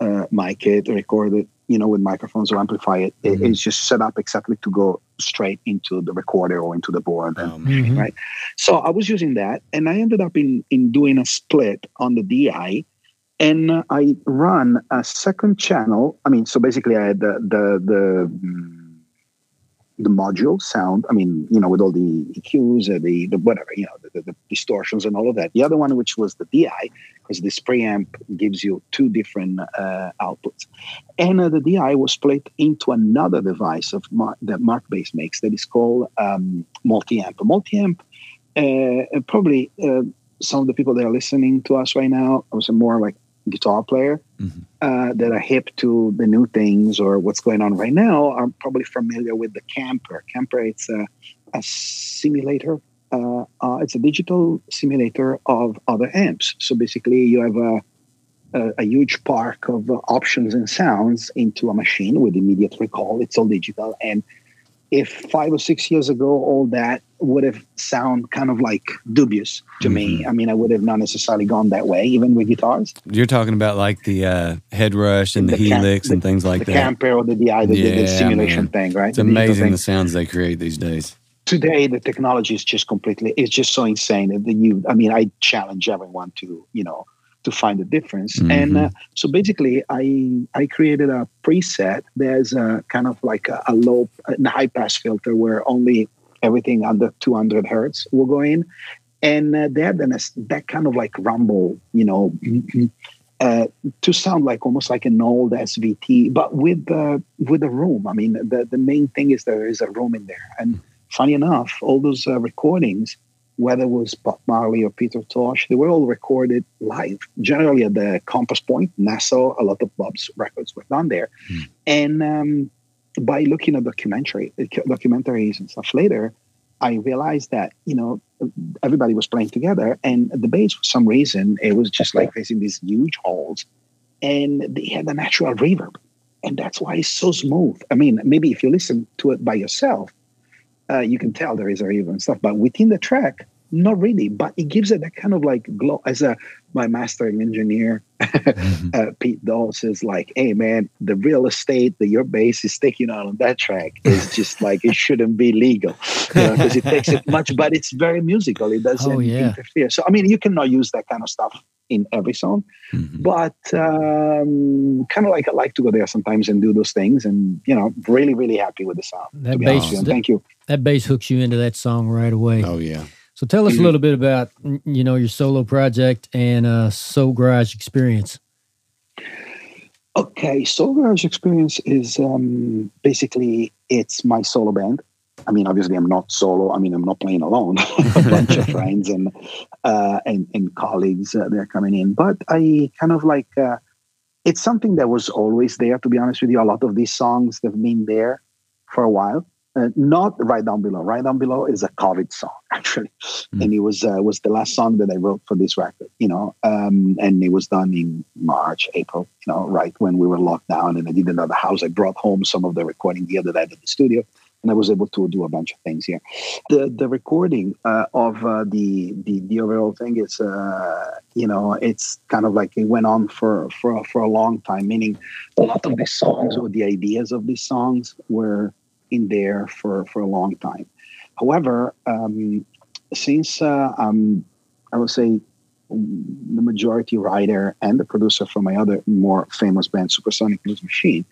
uh, mic it, record it, you know, with microphones or amplify it. Mm-hmm. It's just set up exactly to go straight into the recorder or into the board, mm-hmm. right? So I was using that, and I ended up in in doing a split on the DI, and I run a second channel. I mean, so basically, I had the the the. The module sound. I mean, you know, with all the EQs, and the the whatever, you know, the, the, distortions and all of that. The other one, which was the DI, because this preamp gives you two different uh, outputs, and uh, the DI was split into another device of Mark, that Markbass makes that is called um, multi-amp. Multi-amp, uh, probably uh, some of the people that are listening to us right now, I was more like guitar player mm-hmm. uh, that are hip to the new things or what's going on right now are probably familiar with the Kemper. Kemper, it's a, a simulator. Uh, uh, it's a digital simulator of other amps. So basically, you have a, a, a huge park of options and sounds into a machine with immediate recall. It's all digital, and if five or six years ago all that would have sound kind of like dubious to mm-hmm. me. I mean, I would have not necessarily gone that way, even with guitars. You're talking about like the uh, HeadRush and the, the helix and things like the that. The Kemper or the DI, the, yeah, the simulation thing, right? It's amazing the sounds they create these days. Today, the technology is just completely, it's just so insane that you, I mean, I challenge everyone to, you know, to find the difference. Mm-hmm. And uh, so basically, I I created a preset. There's a kind of like a, a low, a high pass filter where only everything under 200 hertz will go in, and uh, that then that kind of like rumble, you know. Uh, to sound like almost like an old SVT, but with the with the room. I mean, the the main thing is there is a room in there. And funny enough, all those uh, recordings whether it was Bob Marley or Peter Tosh, they were all recorded live, generally at the Compass Point, Nassau. A lot of Bob's records were done there. Mm. And um, by looking at documentary documentaries and stuff later, I realized that you know everybody was playing together, and the bass, for some reason, it was just like facing these huge halls, and they had a natural reverb, and that's why it's so smooth. I mean, maybe if you listen to it by yourself, uh, you can tell there is a reverb and stuff. But within the track, not really. But it gives it that kind of like glow. As a my mastering engineer, mm-hmm. uh, Pete Dahl says like, "Hey man, the real estate that your bass is taking out on that track is just like it shouldn't be legal because you know, it takes it much, but it's very musical. It doesn't oh, yeah. interfere. So I mean, you cannot use that kind of stuff in every song, mm-hmm. but um, kind of like I like to go there sometimes and do those things, and you know, really, really happy with the sound. That bass, that, thank you. That bass hooks you into that song right away. Oh yeah. So tell us a little bit about you know your solo project and uh, Soul Garage experience. Okay, Soul Garage experience is um, basically it's my solo band. I mean, obviously, I'm not solo. I mean, I'm not playing alone. a bunch of friends and uh, and, and colleagues uh, they're coming in, but I kind of like uh, it's something that was always there. To be honest with you, a lot of these songs have been there for a while uh, not right down below. Right down below is a COVID song actually, mm. and it was uh, was the last song that I wrote for this record. You know, um, and it was done in March, April. You know, right when we were locked down, and I didn't have a house. I brought home some of the recording gear that I had at the studio, and I was able to do a bunch of things here. The the recording uh, of uh, the, the the overall thing is, uh, you know, it's kind of like it went on for for for a long time. Meaning, a lot of these songs or the ideas of these songs were in there for, for a long time. However, um, since uh, I'm, I would say, the majority writer and the producer for my other more famous band, Supersonic Blues Machine,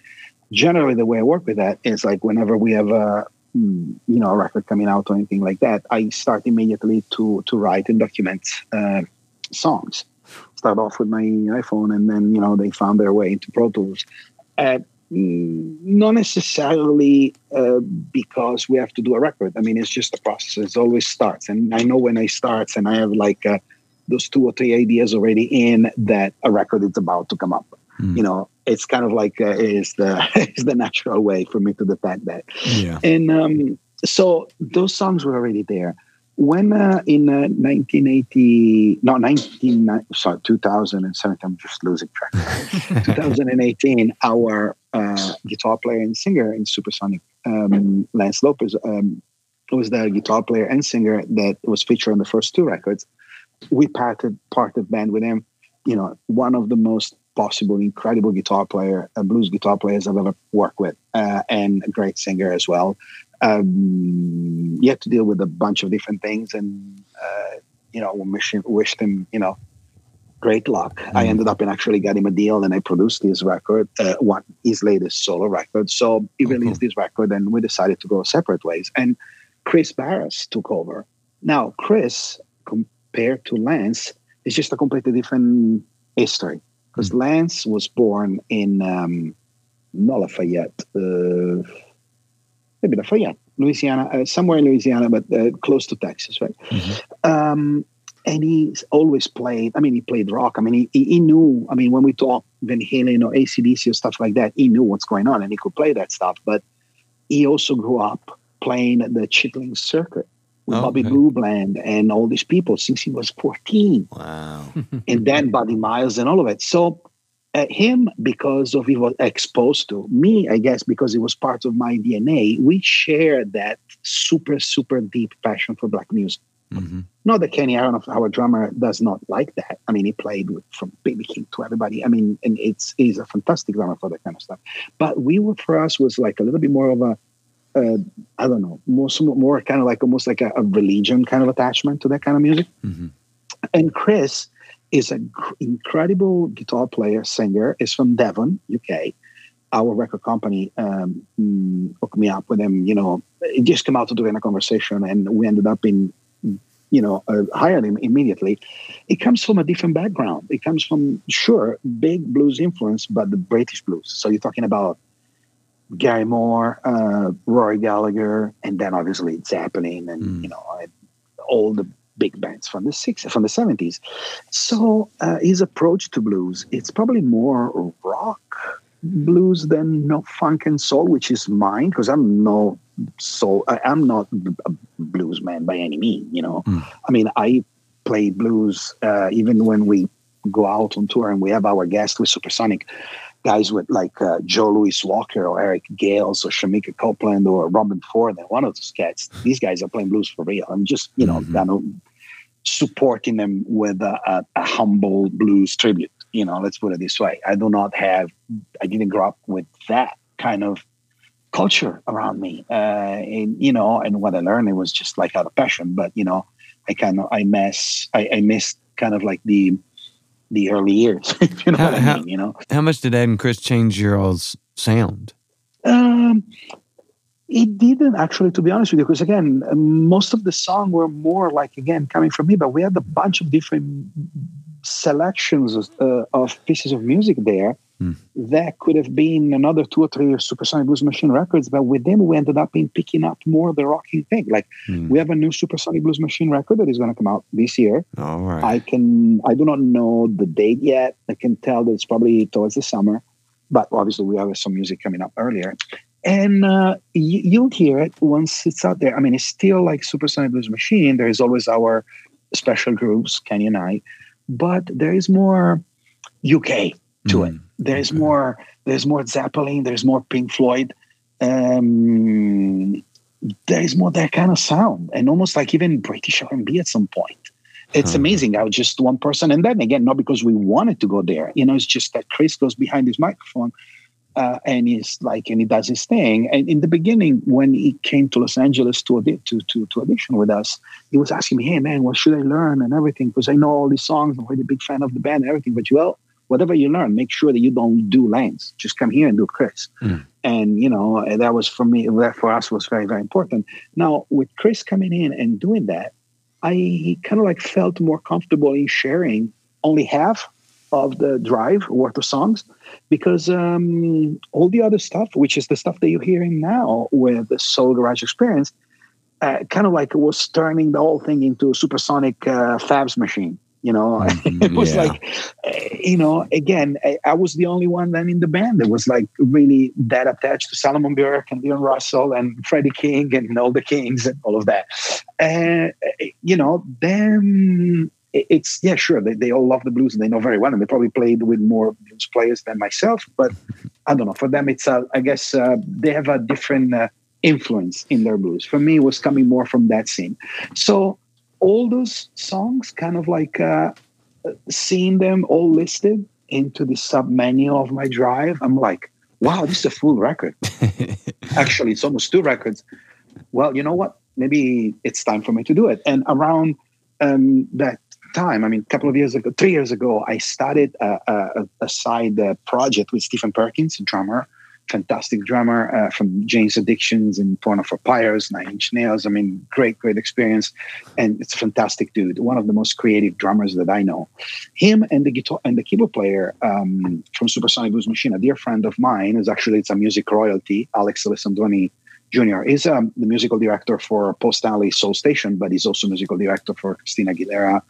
generally the way I work with that is like whenever we have a you know a record coming out or anything like that, I start immediately to to write and document uh, songs. Start off with my iPhone, and then you know they found their way into Pro Tools. Uh, not necessarily uh, because we have to do a record. I mean, it's just a process. It always starts, and I know when I starts, and I have like uh, those two or three ideas already in that a record is about to come up. Mm. You know, it's kind of like uh, is the is the natural way for me to detect that. Yeah. And um, so those songs were already there. When uh, in uh, 1980, no, 19, sorry, 2007, I'm just losing track. 2018, our uh, guitar player and singer in Supersonic, um, Lance Lopez, um, was the guitar player and singer that was featured on the first two records. We parted parted band with him. You know, one of the most possible, incredible guitar player, uh, blues guitar players I've ever worked with, uh, and a great singer as well. Um, you have to deal with a bunch of different things, and uh, you know, wish, wished him, you know, great luck. Mm. I ended up in actually getting him a deal, and I produced his record, uh, one his latest solo record. So he released this record, and we decided to go separate ways. And Kris Barras took over. Now, Kris, compared to Lance, is just a completely different history because mm. Lance was born in um, not Lafayette, uh, maybe Lafayette, Louisiana, uh, somewhere in Louisiana, but uh, close to Texas, right? Mm-hmm. Um, and he always played. I mean, he played rock. I mean, he, he, he knew. I mean, when we talk Van Halen or ACDC or stuff like that, he knew what's going on and he could play that stuff. But he also grew up playing the Chitlin circuit with oh, Bobby okay. Blue Bland and all these people since he was 14. Wow. and then Buddy Miles and all of it. So uh, him, because of he was exposed to me, I guess, because it was part of my DNA, we share that super, super deep passion for black music. Mm-hmm. Not that Kenny Aronoff, our drummer, does not like that. I mean, he played with from B.B. King to everybody. I mean, and it's he's a fantastic drummer for that kind of stuff. But we were for us was like a little bit more of a uh, I don't know, more more kind of like almost like a, a, religion kind of attachment to that kind of music. Mm-hmm. And Kris is an incredible guitar player, singer. is from Devon, UK. Our record company um, mm, hooked me up with him. You know, it just came out to doing a conversation, and we ended up in, you know, uh, hired him immediately. It comes from a different background. It comes from sure big blues influence, but the British blues. So you're talking about Gary Moore, uh, Rory Gallagher, and then obviously Zeppelin, and mm. you know all the big bands from the '60s, from the '70s. So uh, his approach to blues, it's probably more rock blues than no funk and soul, which is mine because I'm no soul. I'm not a blues man by any means. You know, mm. I mean, I play blues uh, even when we go out on tour and we have our guest with Supersonic guys with like uh, Joe Louis Walker or Eric Gales or Shemekia Copeland or Robben Ford and one of those cats. These guys are playing blues for real. I'm just, you know, mm-hmm. kind of supporting them with a, a, a, humble blues tribute. You know, let's put it this way. I do not have, I didn't grow up with that kind of culture around me. Uh, and, you know, and what I learned, it was just like out of passion. But, you know, I kind of, I miss, I, I missed kind of like the, the early years. you know how, what I how, mean? You know, how much did Ed and Chris change your all's sound? Um, it didn't actually, to be honest with you, because again, most of the song were more like again coming from me, but we had a bunch of different selections uh, of pieces of music there Mm. That could have been another two or three Supersonic Blues Machine records, but with them we ended up in picking up more the rocking thing. Like mm. we have a new Supersonic Blues Machine record that is going to come out this year. All right. I can I do not know the date yet. I can tell that it's probably towards the summer, but obviously we have some music coming up earlier. And uh, you, you'll hear it once it's out there. I mean, it's still like Supersonic Blues Machine. There is always our special groups, Kenny and I, but there is more UK to mm. it. There's okay. more. There's more Zeppelin. There's more Pink Floyd. Um, there's more that kind of sound, and almost like even British R&B at some point. It's huh. amazing how just one person, and then again, not because we wanted to go there. You know, it's just that Kris goes behind his microphone uh, and he's like, and he does his thing. And in the beginning, when he came to Los Angeles to to to, to audition with us, he was asking me, "Hey man, what should I learn and everything?" Because I know all these songs. I'm really a big fan of the band and everything. But well, whatever you learn, make sure that you don't do Lance. Just come here and do Kris. Mm. And you know that was for me. That for us was very very important. Now with Kris coming in and doing that, I kind of like felt more comfortable in sharing only half of the drive worth of songs because um, all the other stuff, which is the stuff that you're hearing now with the Soul Garage experience, uh, kind of like was turning the whole thing into a supersonic uh, Fabs machine. You know, it was yeah. like, uh, you know, again, I, I, was the only one then in the band that was like really that attached to Solomon Burke and Leon Russell and Freddie King and all the Kings and all of that. And, uh, you know, then it's yeah sure they, they all love the blues and they know very well and they probably played with more blues players than myself but i don't know for them it's uh, i guess uh, they have a different uh, influence in their blues for me it was coming more from that scene so all those songs kind of like uh, seeing them all listed into the sub menu of my drive i'm like wow this is a full record. Actually it's almost two records. Well you know what? Maybe it's time for me to do it. And around um, that time. I mean, a couple of years ago, three years ago, I started a, a, a side uh, project with Stephen Perkins, a drummer, fantastic drummer uh, from Jane's Addictions and Porno for Pyros, Nine Inch Nails. I mean, great, great experience. And it's a fantastic dude, one of the most creative drummers that I know. Him and the guitar and the keyboard player um, from Supersonic Blues Machine, a dear friend of mine, is actually it's a music royalty, Alex Alessandroni Jr. is um, the musical director for Paul Stanley Soul Station, but he's also musical director for Christina Aguilera,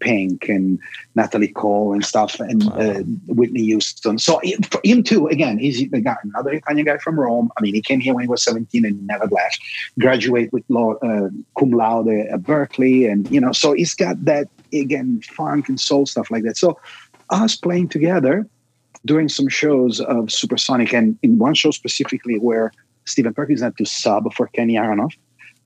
Pink and Natalie Cole and stuff, and wow. uh, Whitney Houston. So for him too, again, he's the guy, another Italian guy from Rome. I mean, he came here when he was 17 and never left. Graduate with law, uh, cum laude at Berkeley, and you know, so he's got that again funk and soul stuff like that. So us playing together, doing some shows of Supersonic, and in one show specifically where Stephen Perkins had to sub for Kenny Aronoff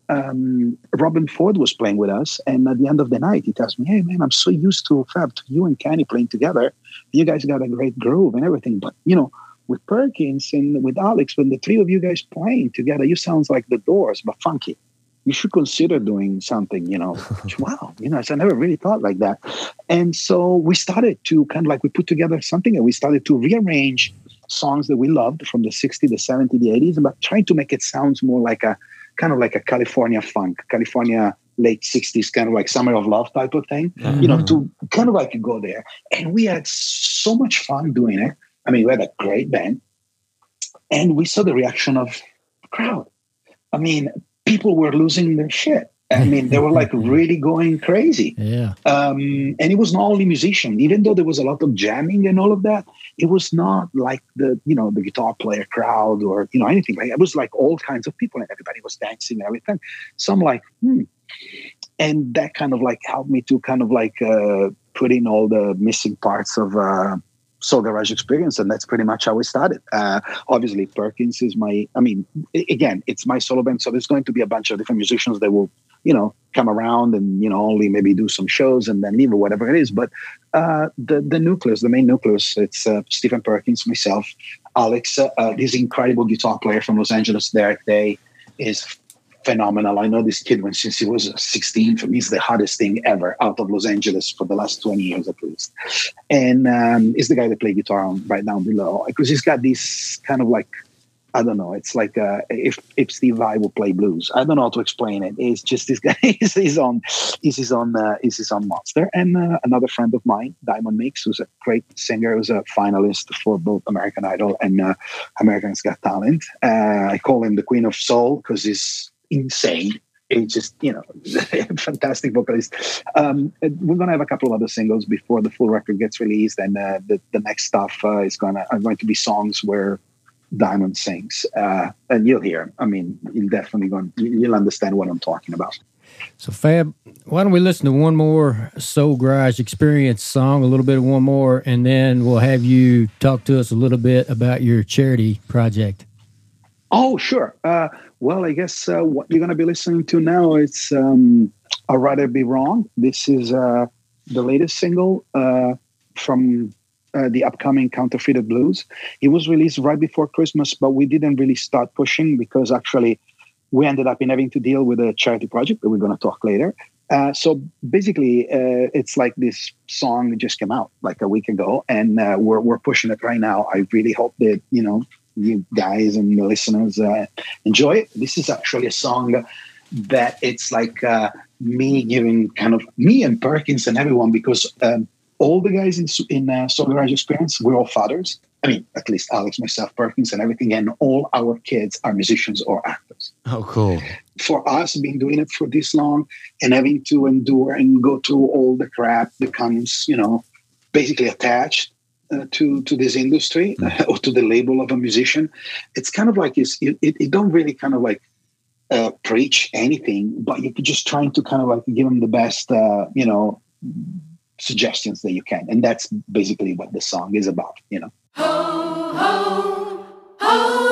um, Robben Ford was playing with us, and at the end of the night, he tells me, "Hey, man, I'm so used to Fab, to you and Kenny playing together. You guys got a great groove and everything, but you know." With Perkins and with Alex, when the three of you guys playing together, you sounds like the Doors, but funky you should consider doing something, you know. wow, you know, I never really thought like that. And so we started to kind of like we put together something and we started to rearrange songs that we loved from the 60s, the 70s, the 80s, but trying to make it sound more like a kind of like a California funk, California late 60s, kind of like Summer of Love type of thing, mm-hmm. you know, to kind of like go there. And we had so much fun doing it. I mean, we had a great band. And we saw the reaction of the crowd. I mean, people were losing their shit. I mean, they were like really going crazy. Yeah. Um, and it was not only musician, even though there was a lot of jamming and all of that, it was not like the, you know, the guitar player crowd or, you know, anything like it was like all kinds of people and everybody was dancing and everything. So I'm like, hmm. And that kind of like helped me to kind of like uh, put in all the missing parts of uh, Soul Garage experience, and that's pretty much how we started. Uh, obviously, Perkins is my, I mean, again, it's my solo band, so there's going to be a bunch of different musicians that will, you know, come around and you know only maybe do some shows and then leave or whatever it is. But uh, the the nucleus, the main nucleus, it's uh, Stephen Perkins, myself, Alex, uh, this incredible guitar player from Los Angeles, Derek Day, is phenomenal. I know this kid when since he was 16. For me, it's the hardest thing ever out of Los Angeles for the last 20 years at least. And um, the guy that played guitar on right down below because he's got this kind of like I don't know. It's like uh, if if Steve Vai would play blues. I don't know how to explain it. It's just this guy is he's on is his on uh, his Monster and uh, another friend of mine, Diimon Meeks, who's a great singer, who's a finalist for both American Idol and uh, American's Got Talent. Uh, I call him the Queen of Soul because he's insane. He's just, you know, fantastic vocalist. Um, we're gonna have a couple of other singles before the full record gets released, and uh, the the next stuff uh, is gonna are going to be songs where Diimon sings, uh, and you'll hear. I mean, you'll definitely going you'll understand what I'm talking about. So Fab, why don't we listen to one more Soul Garage Experience song, a little bit of one more, and then we'll have you talk to us a little bit about your charity project. Oh, sure. Uh, well, I guess uh, what you're going to be listening to now is um, "I'd Rather Be Wrong." This is uh, the latest single uh, from uh, the upcoming Counterfeited Blues. It was released right before Christmas, but we didn't really start pushing because actually we ended up in having to deal with a charity project that we're going to talk later. Uh, so basically, it's like this song just came out like a week ago, and we're we're pushing it right now. I really hope that you know you guys and the listeners uh, enjoy it. This is actually a song that it's like uh, me giving kind of me and Perkins and everyone because um, all the guys in in uh, Soul Garage Experience we're all fathers. I mean, at least Alex, myself, Perkins, and everything, and all our kids are musicians or actors. Oh, cool! For us, being doing it for this long and having to endure and go through all the crap that comes, you know, basically attached uh, to to this industry uh, or to the label of a musician, it's kind of like it's, it, it, it don't really kind of like uh, preach anything, but you're just trying to kind of like give them the best, uh, you know, suggestions that you can, and that's basically what the song is about, you know. Ho, ho, ho,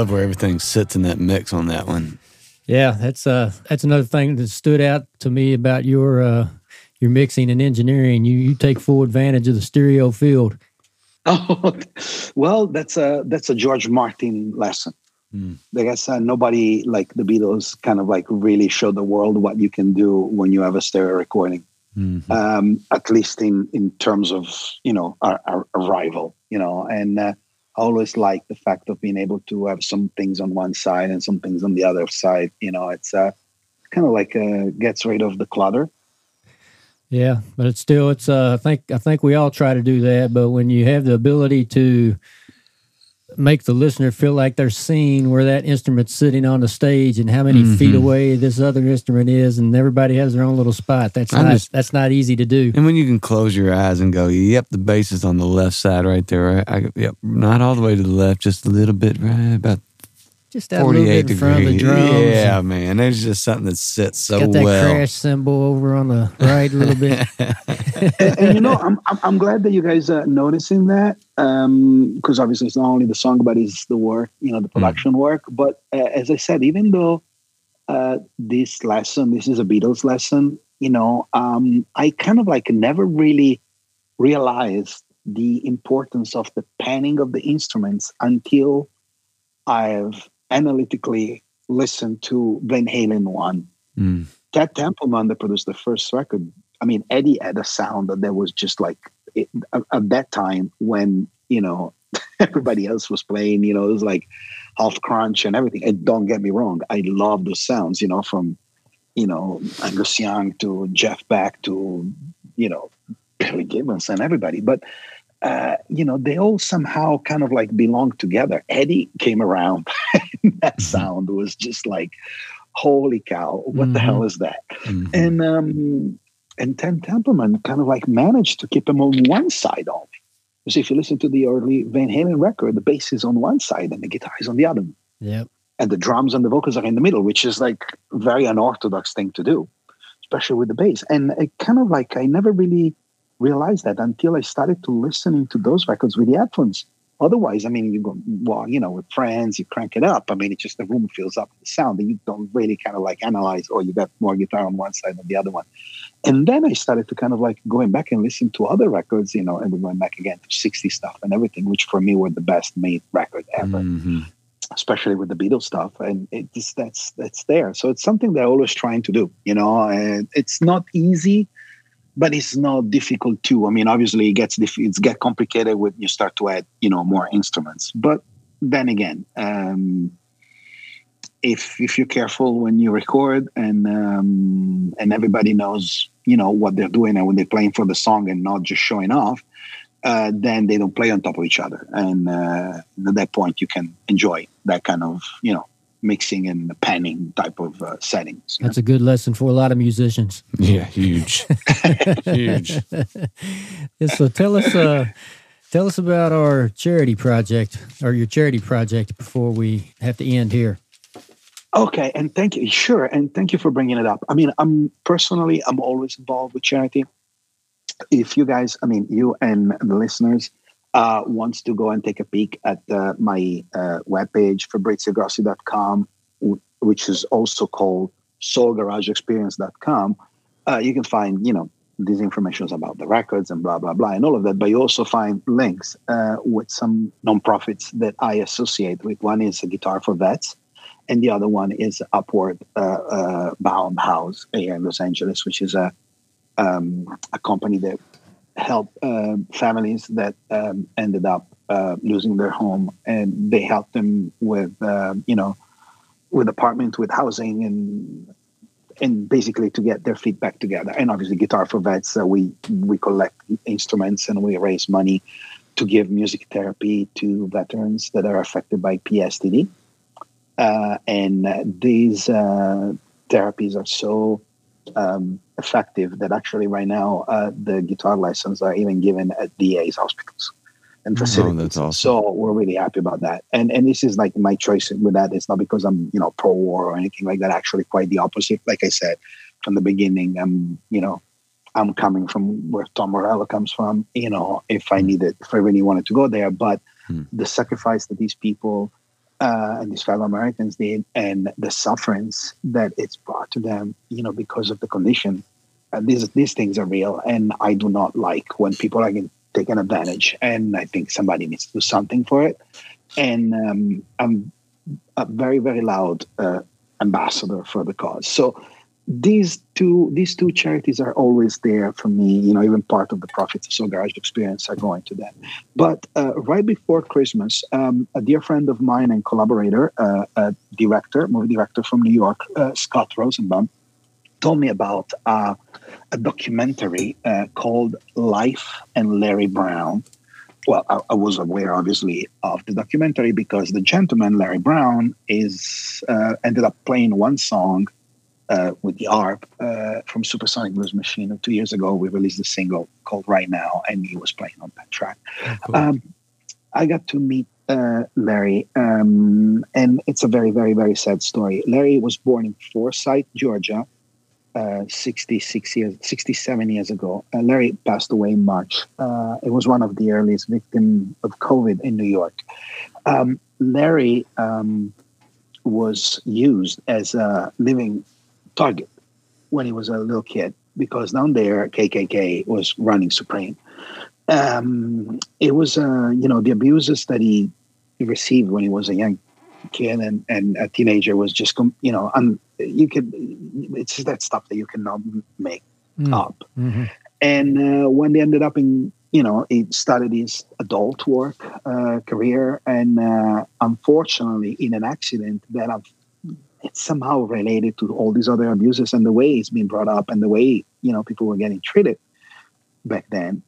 love where everything sits in that mix on that one. Yeah, that's uh that's another thing that stood out to me about your uh your mixing and engineering. You you take full advantage of the stereo field. Oh, well, that's a that's a George Martin lesson. Mm. I guess uh, nobody like the Beatles kind of like really showed the world what you can do when you have a stereo recording. Mm-hmm. Um, at least in in terms of you know our, our arrival, you know, and uh, always like the fact of being able to have some things on one side and some things on the other side. You know, it's uh, kind of like uh, gets rid of the clutter. Yeah, but it's still it's uh, I think I think we all try to do that, but when you have the ability to make the listener feel like they're seeing where that instrument's sitting on the stage and how many mm-hmm. feet away this other instrument is, and everybody has their own little spot. That's not just, that's not easy to do. And when you can close your eyes and go, "Yep, the bass is on the left side right there." I, I, yep, not all the way to the left, just a little bit, right about just that 48 degrees. front of the drums. Yeah, man. There's just something that sits so got that well. crash cymbal over on the right a little bit. and, and, you know, I'm, I'm, I'm glad that you guys are noticing that because um, obviously it's not only the song, but it's the work, you know, the mm. production mm. work. But uh, as I said, even though uh, this lesson, this is a Beatles lesson, you know, um, I kind of like never really realized the importance of the panning of the instruments until I've analytically listen to Van Halen one. Mm. Ted Templeman that produced the first record. I mean, Eddie had a sound that there was just like it, at that time when you know everybody else was playing. You know, it was like half crunch and everything. And don't get me wrong, I love those sounds. You know, from you know Angus Young to Jeff Beck to you know Billy Gibbons and everybody, but uh, you know, they all somehow kind of like belong together. Eddie came around, that mm-hmm. sound was just like, holy cow, what mm-hmm. the hell is that? Mm-hmm. And um, and Ted Templeman kind of like managed to keep him on one side only. Because if you listen to the early Van Halen record, the bass is on one side and the guitar is on the other. Yep. And the drums and the vocals are in the middle, which is like very unorthodox thing to do, especially with the bass. And it kind of like I never really realize that until I started to listening to those records with the headphones. Otherwise, I mean, you go, well, you know, with friends, you crank it up. I mean, it's just the room fills up with the sound and you don't really kind of like analyze, oh, you got more guitar on one side than the other one. And then I started to kind of like going back and listen to other records, you know, and we went back again to 60 stuff and everything, which for me were the best made record ever. Mm-hmm. especially with the Beatles stuff, and it just that's that's there. So it's something they're always trying to do. You know, and it's not easy, but it's not difficult too. I mean, obviously it gets diff- it's get complicated when you start to add you know more instruments. But then again, um, if if you're careful when you record and um, and everybody knows you know what they're doing and when they're playing for the song and not just showing off uh, then they don't play on top of each other. And uh, at that point, you can enjoy that kind of, you know, mixing and the panning type of uh, settings. That's know? a good lesson for a lot of musicians. Yeah, huge, huge. so tell us, uh, tell us about our charity project or your charity project before we have to end here. Okay, and thank you. Sure, and thank you for bringing it up. I mean, I'm personally, I'm always involved with charity if you guys, I mean, you and the listeners uh, wants to go and take a peek at uh, my uh, webpage, fabriziogrossi.com, which is also called soulgarageexperience.com, uh, you can find, you know, these informations about the records and blah, blah, blah, and all of that. But you also find links uh, with some nonprofits that I associate with. One is a Guitar for Vets, and the other one is Upward uh, uh Bound House here in Los Angeles, which is a um, a company that helped uh, families that um, ended up uh, losing their home, and they helped them with uh, you know with apartment, with housing, and and basically to get their feet back together. And obviously, Guitar for Vets, uh, we we collect instruments and we raise money to give music therapy to veterans that are affected by PSTD. Uh, and these uh, therapies are so um, effective that actually right now uh, the guitar lessons are even given at DA's hospitals and oh, facilities. Oh, that's awesome. So we're really happy about that. And and this is like my choice with that. It's not because I'm you know pro war or anything like that. Actually, quite the opposite. Like I said from the beginning, I'm you know I'm coming from where Tom Morello comes from. You know, if I hmm. needed, if I really wanted to go there, but hmm. the sacrifice that these people uh, and these fellow Americans did, and the sufferings that it's brought to them, you know, because of the condition. Uh, these these things are real, and I do not like when people are taken advantage. And I think somebody needs to do something for it. And um, I'm a very very loud uh, ambassador for the cause. So these two these two charities are always there for me you know even part of the profits of soul garage experience are going to them. But uh, right before christmas um, a dear friend of mine and collaborator uh, a director movie director from new york uh, scott rosenbaum told me about uh, a documentary uh, called life and larry brown. Well I, I, was aware obviously of the documentary because the gentleman larry brown is uh, ended up playing one song uh, with the ARP uh, from Supersonic Blues Machine. Two years ago, we released a single called Right Now, and he was playing on that track. Oh, cool. um, I got to meet uh, Larry, um, and it's a very, very, very sad story. Larry was born in Forsyth, Georgia, uh, 66 years, 67 years ago. Uh, Larry passed away in March. Uh, it was one of the earliest victims of COVID in New York. Um, Larry um, was used as a living target when he was a little kid because down there KKK was running supreme. Um, it was, uh, you know, the abuses that he received when he was a young kid and, and a teenager was just, you know, un, you could, it's that stuff that you cannot make mm. up. Mm-hmm. And uh, when they ended up in, you know, he started his adult work uh, career, and uh, unfortunately, in an accident that it's somehow related to all these other abuses and the way it's being brought up and the way you know people were getting treated back then.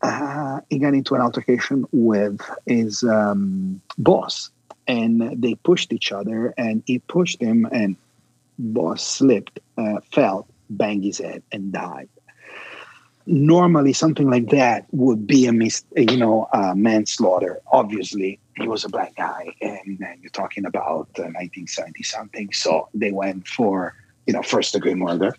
Uh, he got into an altercation with his um, boss, and they pushed each other, and he pushed him, and boss slipped, uh, fell, banged his head, and died normally something like that would be a mis- you know uh, manslaughter obviously he was a black guy and, and you're talking about uh, 1970 something. So they went for you know first degree murder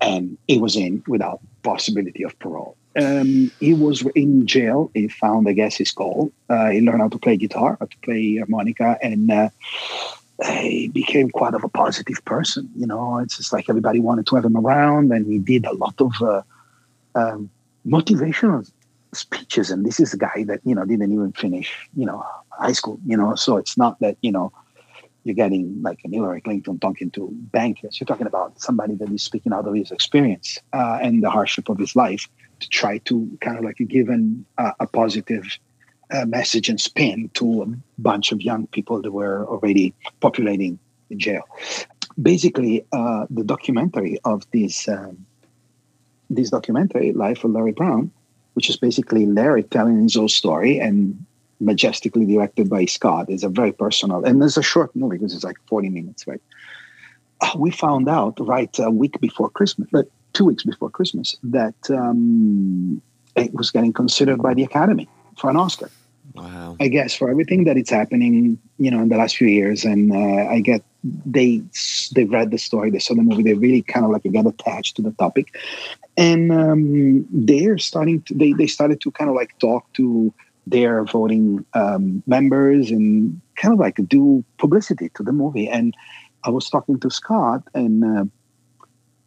and he was in without possibility of parole. Um, he was in jail. He found i guess his call uh, he learned how to play guitar how to play harmonica and uh, he became quite of a positive person you know. It's just like everybody wanted to have him around and he did a lot of uh, um, motivational speeches, and this is a guy that you know didn't even finish you know high school, you know. So it's not that you know you're getting like an Hillary Clinton talking to bankers. You're talking about somebody that is speaking out of his experience uh, and the hardship of his life to try to kind of like give an, uh, a positive uh, message and spin to a bunch of young people that were already populating the jail. Basically, uh, the documentary of this um, this documentary, Life of Larry Brown, which is basically Larry telling his own story and majestically directed by Scott. is a very personal, and it's a short movie because it's like 40 minutes, right? Uh, we found out right a week before Christmas, but two weeks before Christmas, that um, it was getting considered by the Academy for an Oscar. Wow. I guess for everything that it's happening, you know, in the last few years, and uh, I get they they read the story, they saw the movie, they really kind of like got attached to the topic, and um, they're starting to they they started to kind of like talk to their voting um, members and kind of like do publicity to the movie. And I was talking to Scott, and uh,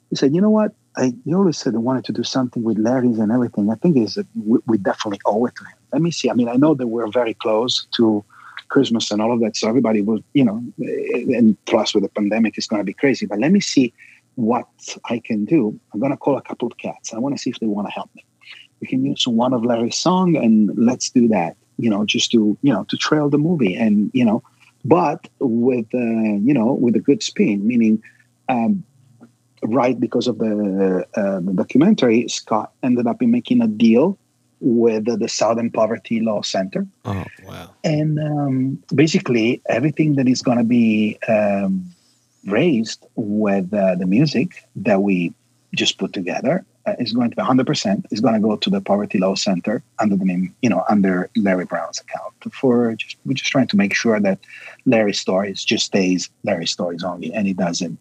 he said, "You know what? I you always said I wanted to do something with Larry's and everything. I think is we, we definitely owe it to him. Let me see. I mean, I know that we're very close to." Christmas and all of that. So everybody was, you know, and plus with the pandemic, it's going to be crazy. But let me see what I can do. I'm going to call a couple of cats. I want to see if they want to help me we can use one of Larry's song and let's do that. You know, just to you know to trail the movie and you know, but with uh, you know with a good spin, meaning. Um, right because of the, uh, the documentary, Scott ended up in making a deal with the Southern Poverty Law Center. Oh, wow. And um, basically, everything that is going to be um, raised with uh, the music that we just put together is going to be 100% is going to go to the Poverty Law Center under the name, you know, under Larry Brown's account. For just, we're just trying to make sure that Larry's Stories just stays Larry Stories only, and it doesn't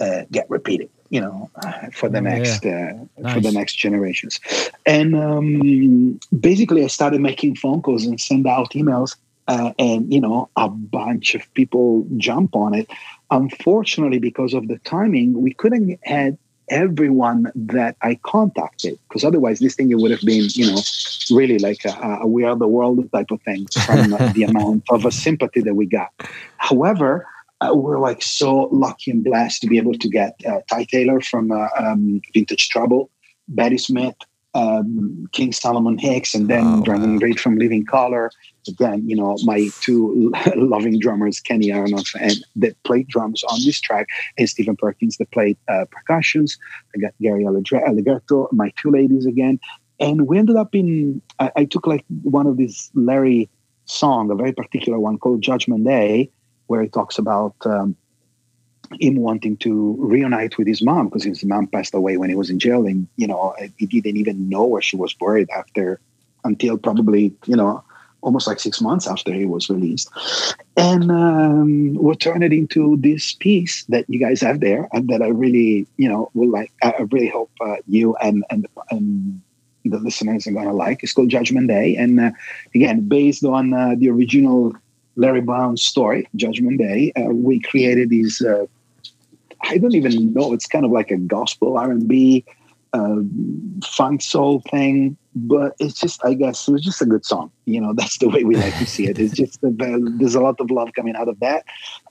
uh, get repeated, you know, uh, for the next yeah. nice. Uh, for the next generations. And um, basically, I started making phone calls and send out emails, uh, and you know, a bunch of people jump on it. Unfortunately, because of the timing, we couldn't had everyone that I contacted, because otherwise this thing it would have been, you know, really like a, a we are the world type of thing from the amount of a sympathy that we got. However, uh, we're like so lucky and blessed to be able to get uh, Ty Taylor from uh, um, Vintage Trouble, Betty Smith, um, King Solomon Hicks, and then oh, wow. Reed from Living Colour. Again, you know, my two loving drummers, Kenny Aronoff, and that played drums on this track, and Stephen Perkins that played uh, percussions. I got Gary Allegretto, my two ladies again. And we ended up in, I, I took like one of these Larry song, a very particular one called Judgment Day, where he talks about um, him wanting to reunite with his mom because his mom passed away when he was in jail and you know he didn't even know where she was buried after until probably you know almost like six months after he was released. And um, we'll turn it into this piece that you guys have there and that i really you know will like i really hope uh, you and and and the listeners are gonna like it's called judgment day. And uh, again based on uh, the original Larry brown story, Judgment Day, uh, we created these uh, I don't even know. It's kind of like a gospel R and B, uh, funk soul thing, but it's just I guess it was just a good song. You know, that's the way we like to see it. It's just a, there's a lot of love coming out of that,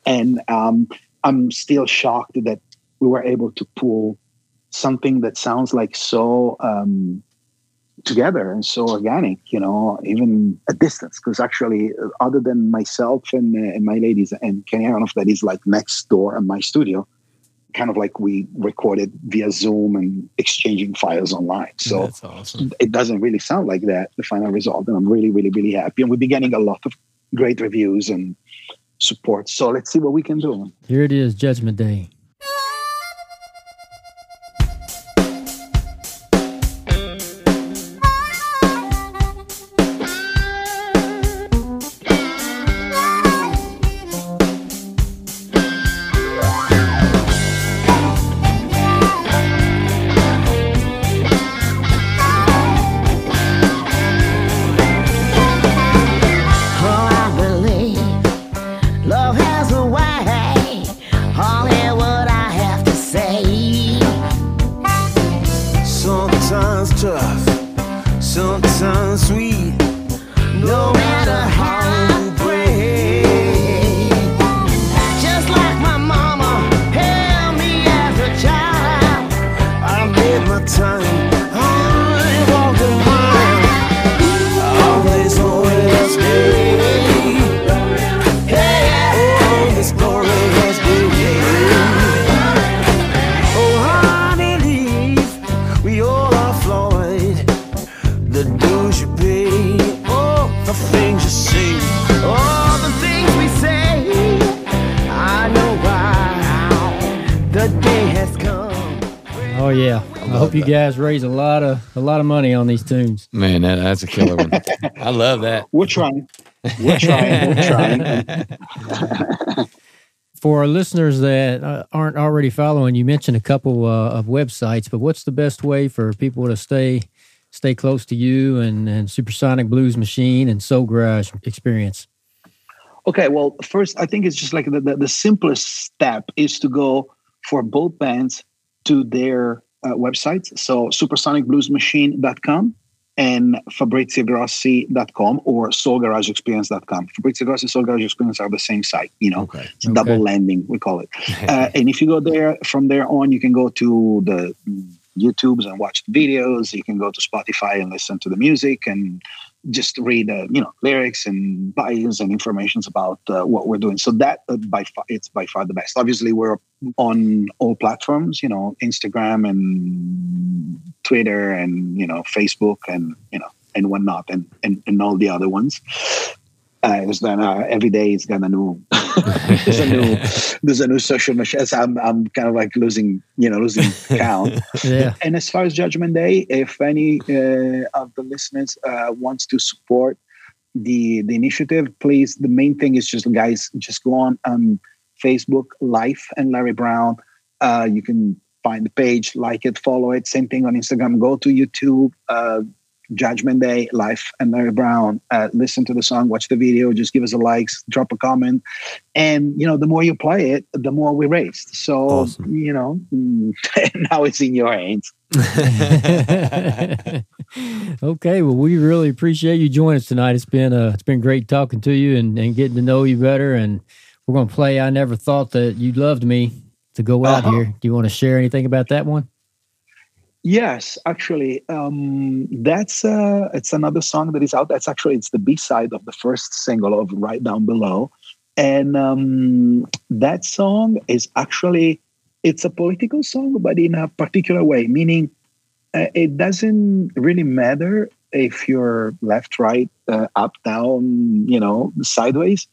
and um, I'm still shocked that we were able to pull something that sounds like so um, together and so organic, you know, even a distance. Because actually, other than myself and, uh, and my ladies and Kenny Aronoff, that is like next door in my studio, kind of like we recorded via Zoom and exchanging files online. So awesome. it doesn't really sound like that, the final result. And I'm really, really, really happy. And we've been getting a lot of great reviews and support. So let's see what we can do. Here it is, Judgment Day. Money on these tunes. Man, that, that's a killer one. I love that. We're trying. We're trying. We're trying. For our listeners that uh, aren't already following, you mentioned a couple uh, of websites, but what's the best way for people to stay stay close to you and, and Supersonic Blues Machine and Soul Garage experience? Okay, well, first, I think it's just like the, the, the simplest step is to go for both bands to their uh, websites. So supersonicbluesmachine.com and FabrizioGrossi.com or SoulGarageExperience.com. Fabrizio Grossi and Soul Garage Experience are the same site, you know, Okay. it's double landing, we call it. uh, and if you go there, from there on, you can go to the YouTubes and watch the videos. You can go to Spotify and listen to the music and just read, uh, you know, lyrics and bios and informations about uh, what we're doing. So that uh, by far, it's by far the best. Obviously, we're on all platforms, you know, Instagram and Twitter and you know Facebook and you know and whatnot and and, and all the other ones. Uh, it's then uh, every day it's got a new there's a new there's a new social machine. So I'm I'm kind of like losing you know losing count. Yeah, And as far as Judgment Day, if any uh, of the listeners uh, wants to support the the initiative, please. The main thing is just guys, just go on um, Facebook, Life and Larry Brown. Uh, you can find the page, like it, follow it. Same thing on Instagram. Go to YouTube, uh, Judgment Day, Life and Larry Brown. Uh, listen to the song, watch the video, just give us a likes, drop a comment, and you know the more you play it, the more we raised. So Awesome. you know mm, now it's in your hands. okay, well, we really appreciate you joining us tonight. It's been uh, it's been great talking to you and, and getting to know you better. And we're going to play. I never thought that you loved me to go out Uh-huh. here. Do you want to share anything about that one? Yes, actually, um, that's uh, it's another song that is out. That's actually it's the B side of the first single of Right Down Below, and um, that song is actually it's a political song, but in a particular way. Meaning, uh, it doesn't really matter if you're left, right, uh, up, down, you know, sideways.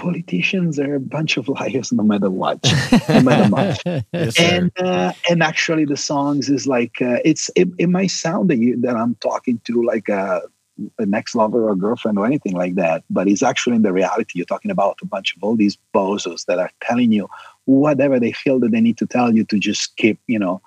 Politicians are a bunch of liars, no matter what, no matter what Yes, and uh, and actually the songs is like uh, it's it, it might sound that you that I'm talking to like a, an ex lover or girlfriend or anything like that, but it's actually in the reality. You're talking about a bunch of all these bozos that are telling you whatever they feel that they need to tell you to just keep you know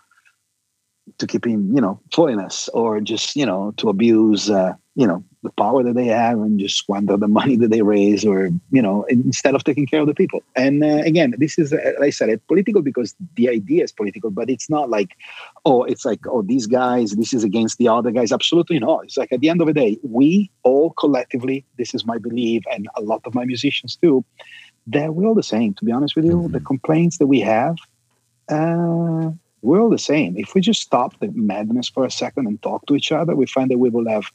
to keep in you know holiness or just you know to abuse uh, you know the power that they have and just squander the money that they raise or you know instead of taking care of the people. And uh, again this is uh, like i said it's political because the idea is political but it's not like oh it's like oh these guys this is against the other guys. Absolutely not. It's like at the end of the day we all collectively this is my belief and a lot of my musicians too that we're all the same to be honest with you. The complaints that we have uh, we're all the same. If we just stop the madness for a second and talk to each other, we find that we will have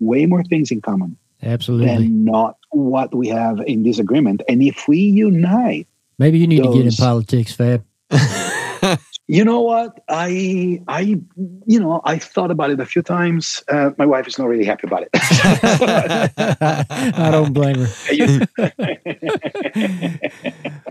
way more things in common Absolutely. than not what we have in disagreement. And if we unite, Maybe you need to get in politics, Fab. you know what? I, I, you know, I thought about it a few times. Uh, my wife is not really happy about it. I don't blame her.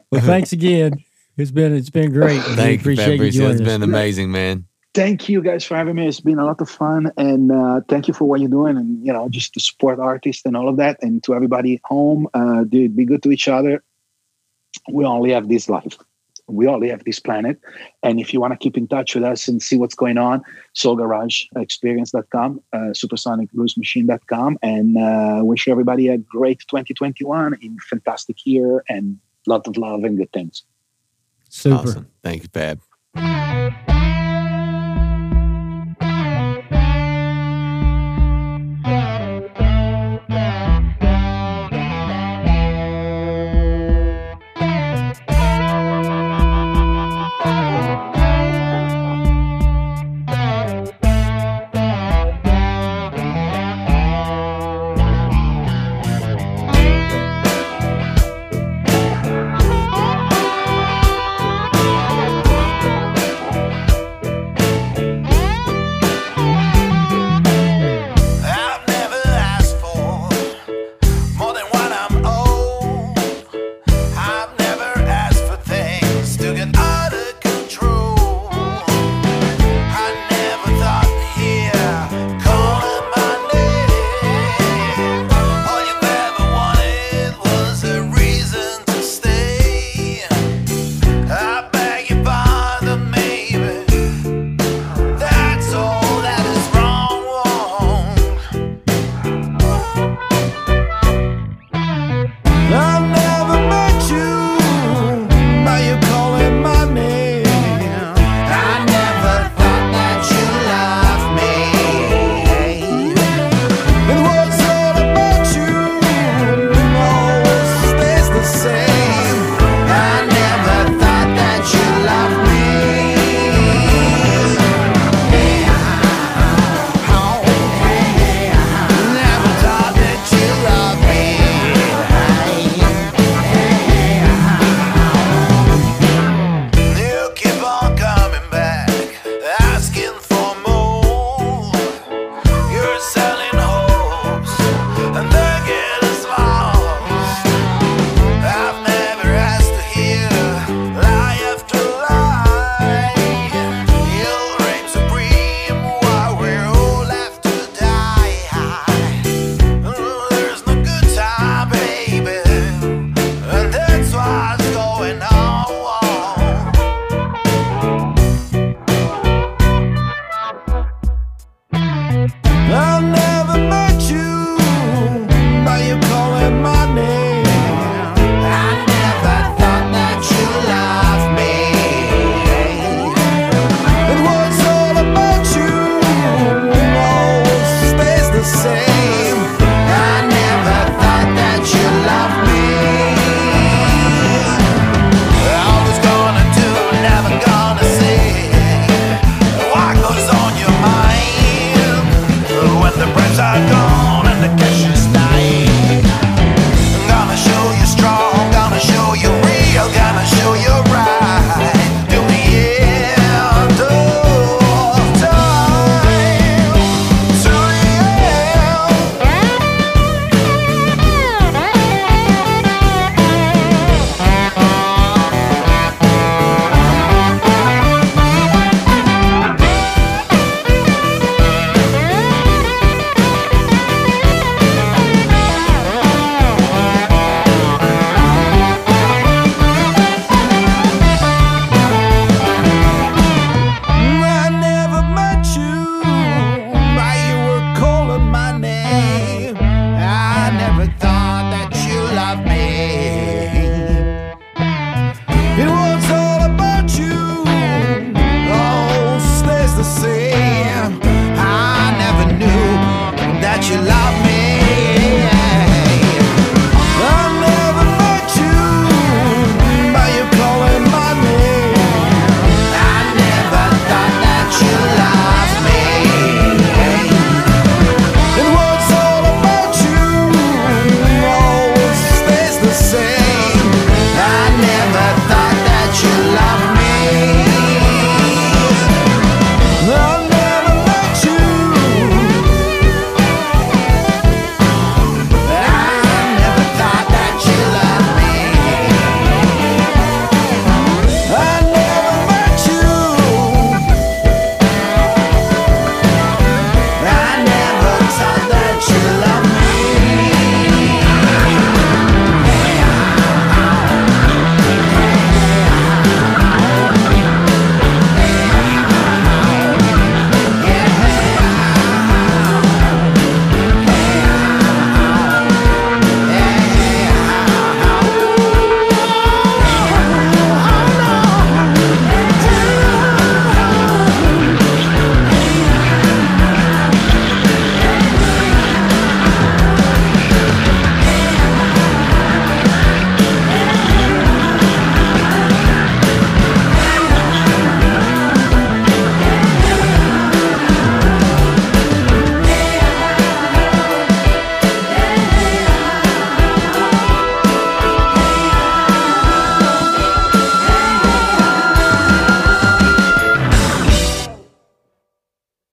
Well, thanks again. It's been it's been great. We Thank you, appreciate you Fabrizio. It's joining us. been amazing, man. Thank you guys for having me. It's been a lot of fun, and uh, thank you for what you're doing, and you know, just to support artists and all of that, and to everybody at home, uh, dude, be good to each other. We only have this life. We only have this planet, and if you want to keep in touch with us and see what's going on, soulgarageexperience.com, uh, supersonicbluesmachine.com, and uh, wish everybody a great 2021 in fantastic year and lot of love and good things. Super. Awesome. Thank you,